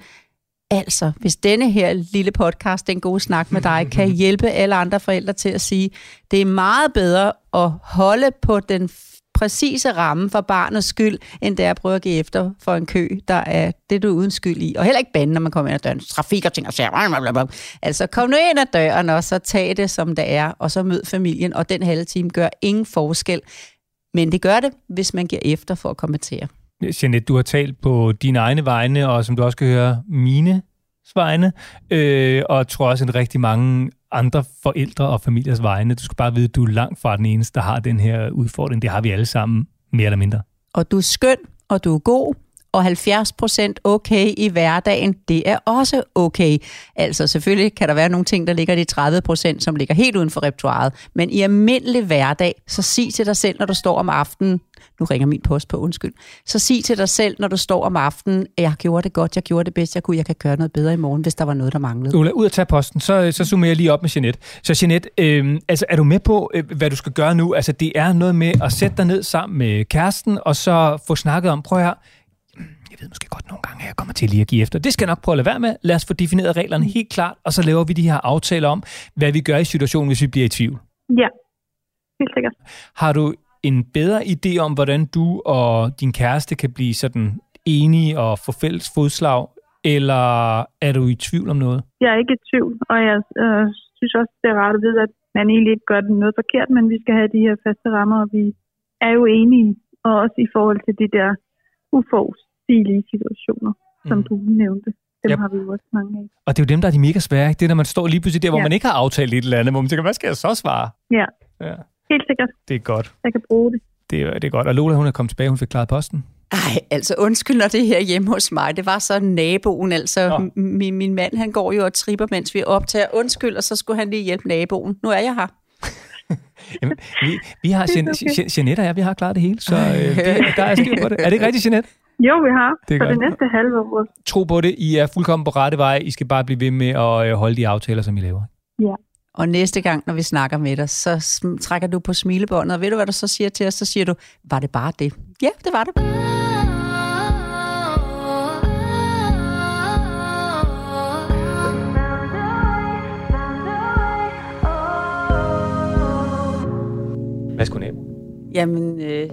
Altså, hvis denne her lille podcast, Den gode snak med dig, kan hjælpe alle andre forældre til at sige, det er meget bedre at holde på den præcise ramme for barnets skyld, end det er at prøve at give efter for en kø, der er det, du er uden skyld i. Og heller ikke bande, når man kommer ind ad døren. Trafik og ting og sager. Altså, kom nu ind ad døren, og så tag det, som det er, og så mød familien, og den halve time gør ingen forskel. Men det gør det, hvis man giver efter for at kommentere. Jeanette, du har talt på dine egne vegne, og som du også kan høre, mine vegne, øh, og tror også en rigtig mange andre forældre og familiers vegne. Du skal bare vide, at du er langt fra den eneste, der har den her udfordring. Det har vi alle sammen, mere eller mindre. Og du er skøn, og du er god, og 70% okay i hverdagen, det er også okay. Altså selvfølgelig kan der være nogle ting, der ligger i de 30%, som ligger helt uden for repertoiret, men i almindelig hverdag, så sig til dig selv, når du står om aftenen, nu ringer min post på, undskyld, så sig til dig selv, når du står om aftenen, at jeg gjorde det godt, jeg gjorde det bedst, jeg kunne, jeg kan gøre noget bedre i morgen, hvis der var noget, der manglede. Ulla, ud at tage posten, så, så summerer jeg lige op med Jeanette. Så Jeanette, øh, altså er du med på, øh, hvad du skal gøre nu? Altså det er noget med at sætte dig ned sammen med kæresten, og så få snakket om, prøv her, jeg ved måske godt nogle gange, at jeg kommer til lige at give efter. Det skal jeg nok prøve at lade være med. Lad os få defineret reglerne mm. helt klart, og så laver vi de her aftaler om, hvad vi gør i situationen, hvis vi bliver i tvivl. Ja, helt sikkert. Har du en bedre idé om, hvordan du og din kæreste kan blive sådan enige og få fælles fodslag, eller er du i tvivl om noget? Jeg er ikke i tvivl, og jeg øh, synes også, det er rart at vide, at man egentlig ikke gør noget forkert, men vi skal have de her faste rammer, og vi er jo enige, og også i forhold til de der uforudsigelige stilige situationer, mm. som du nævnte. Dem yep. har vi jo også mange af. Og det er jo dem, der er de mega svære. Ikke? Det er, når man står lige pludselig der, hvor ja. man ikke har aftalt et eller andet, hvor man tænker, hvad skal jeg så svare? Ja, ja. helt sikkert. Det er godt. Jeg kan bruge det. Det er, det er godt. Og Lola, hun er kommet tilbage, hun fik klaret posten. Ej, altså undskyld, når det her hjemme hos mig, det var så naboen, altså min, min mand, han går jo og tripper, mens vi optager. Undskyld, og så skulle han lige hjælpe naboen. Nu er jeg her. Jamen, vi, vi har, Jeanette og jeg, vi har klaret det hele, så øh, det, der er styr på det. Er det ikke rigtigt, Jeanette? Jo, vi har. Det for godt. det næste halve år. Tro på det. I er fuldkommen på rette vej. I skal bare blive ved med at øh, holde de aftaler, som I laver. Ja. Og næste gang, når vi snakker med dig, så trækker du på smilebåndet, og ved du, hvad du så siger til os? Så siger du, var det bare det? Ja, det var det. Hvad skulle nabo? Jamen, øh,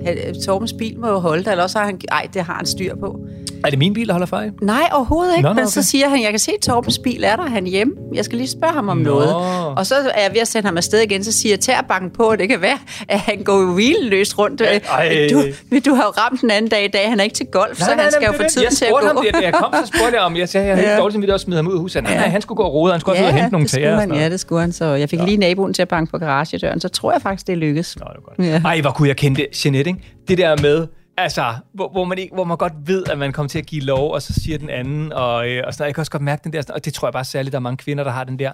Torbens bil må jo holde det, eller også har han... Ej, det har han styr på. Er det min bil, der holder fejl? Nej, overhovedet ikke. Nå, nå, okay. Men så siger han, jeg kan se, at Torbens bil er der, han hjemme. Jeg skal lige spørge ham om nå. noget. Og så er jeg ved at sende ham afsted igen, så siger jeg, tag banken på, det kan være, at han går hvileløst rundt. Ej. Du, du har jo ramt den anden dag i dag, han er ikke til golf, nej, så nej, han skal nej, jo få tid til at gå. Ham, jeg, jeg kom, så spurgte jeg om, jeg sagde, jeg havde ja. dårligt vidt også smide ham ud af huset. Nej, nej, han skulle gå og rode, han skulle ja, også ud og hente nogle tager. Han, ja, det skulle han, så jeg fik lige naboen til at banke på garagedøren, så tror jeg faktisk, det lykkes. Nå, det er godt. Ja. Ej, hvor kunne jeg kende det, Jeanette, ikke? Det der med, Altså, hvor, hvor, man ikke, hvor man godt ved, at man kommer til at give lov, og så siger den anden, og, øh, og så jeg kan også godt mærke den der, og det tror jeg bare særligt, der er mange kvinder, der har den der,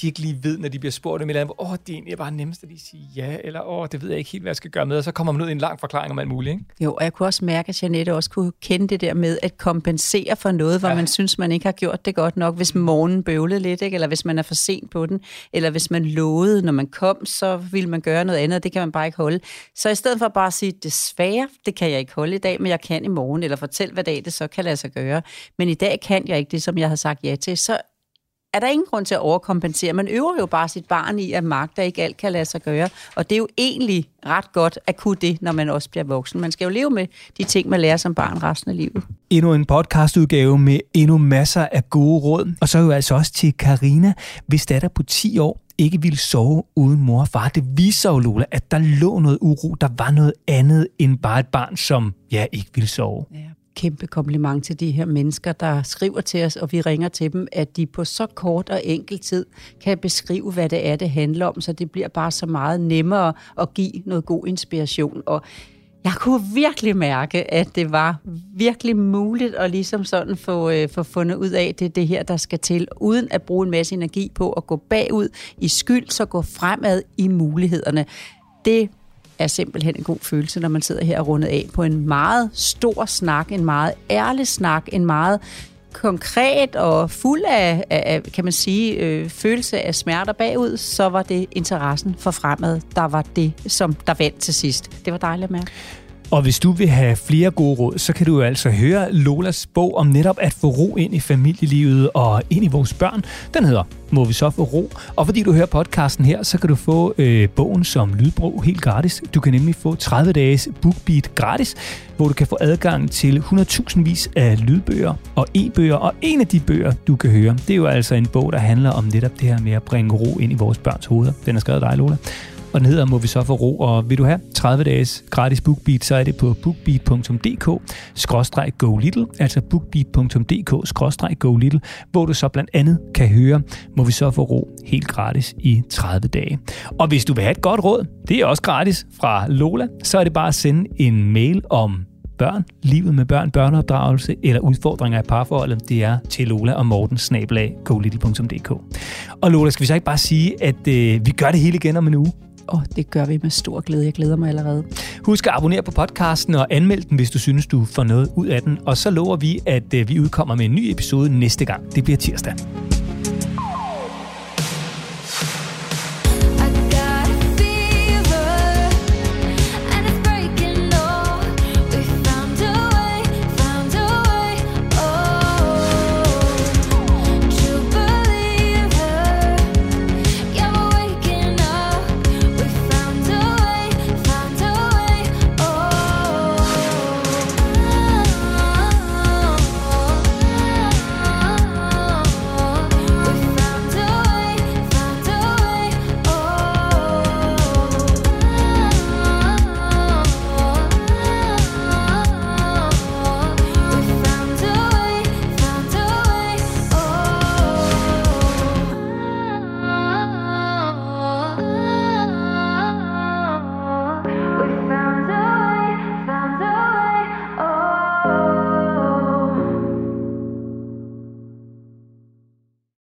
de ikke lige ved, når de bliver spurgt om et eller andet, åh, det er egentlig bare nemmest at lige sige ja, eller åh, det ved jeg ikke helt, hvad jeg skal gøre med, og så kommer man ud i en lang forklaring om alt muligt, ikke? Jo, og jeg kunne også mærke, at Janette også kunne kende det der med at kompensere for noget, hvor ja. man synes, man ikke har gjort det godt nok, hvis morgenen bøvlede lidt, ikke? eller hvis man er for sent på den, eller hvis man lovede, når man kom, så ville man gøre noget andet, og det kan man bare ikke holde. Så i stedet for bare at sige, desværre, det kan jeg ikke holde i dag, men jeg kan i morgen, eller fortæl, hvad dag det så kan lade sig gøre. Men i dag kan jeg ikke det, som jeg har sagt ja til, så er der ingen grund til at overkompensere. Man øver jo bare sit barn i, at magter ikke alt kan lade sig gøre. Og det er jo egentlig ret godt at kunne det, når man også bliver voksen. Man skal jo leve med de ting, man lærer som barn resten af livet. Endnu en podcastudgave med endnu masser af gode råd. Og så jo altså også til Karina, hvis datter på 10 år ikke ville sove uden mor og far. Det viser jo, Lola, at der lå noget uro. Der var noget andet end bare et barn, som ja, ikke ville sove. Ja kæmpe kompliment til de her mennesker, der skriver til os, og vi ringer til dem, at de på så kort og enkel tid kan beskrive, hvad det er, det handler om, så det bliver bare så meget nemmere at give noget god inspiration. Og jeg kunne virkelig mærke, at det var virkelig muligt at ligesom sådan få, øh, få fundet ud af, det det her, der skal til, uden at bruge en masse energi på at gå bagud i skyld, så gå fremad i mulighederne. Det er simpelthen en god følelse, når man sidder her og rundet af på en meget stor snak, en meget ærlig snak, en meget konkret og fuld af, af kan man sige, øh, følelse af smerter bagud, så var det interessen for fremad, der var det, som der vandt til sidst. Det var dejligt at mærke. Og hvis du vil have flere gode råd, så kan du jo altså høre Lolas bog om netop at få ro ind i familielivet og ind i vores børn. Den hedder Må vi så få ro? Og fordi du hører podcasten her, så kan du få øh, bogen som lydbrug helt gratis. Du kan nemlig få 30 dages BookBeat gratis, hvor du kan få adgang til 100.000 vis af lydbøger og e-bøger. Og en af de bøger, du kan høre, det er jo altså en bog, der handler om netop det her med at bringe ro ind i vores børns hoveder. Den er skrevet af dig, Lola og den hedder Må vi så få ro, og vil du have 30 dages gratis BookBeat, så er det på bookbeat.dk-go little, altså bookbeat.dk-go little, hvor du så blandt andet kan høre Må vi så få ro helt gratis i 30 dage. Og hvis du vil have et godt råd, det er også gratis fra Lola, så er det bare at sende en mail om børn, livet med børn, børneopdragelse eller udfordringer i parforholdet, det er til Lola og Morten snabelag golittle.dk. Og Lola, skal vi så ikke bare sige, at øh, vi gør det hele igen om en uge? Og det gør vi med stor glæde. Jeg glæder mig allerede. Husk at abonnere på podcasten og anmeld den, hvis du synes, du får noget ud af den. Og så lover vi, at øh, vi udkommer med en ny episode næste gang. Det bliver tirsdag.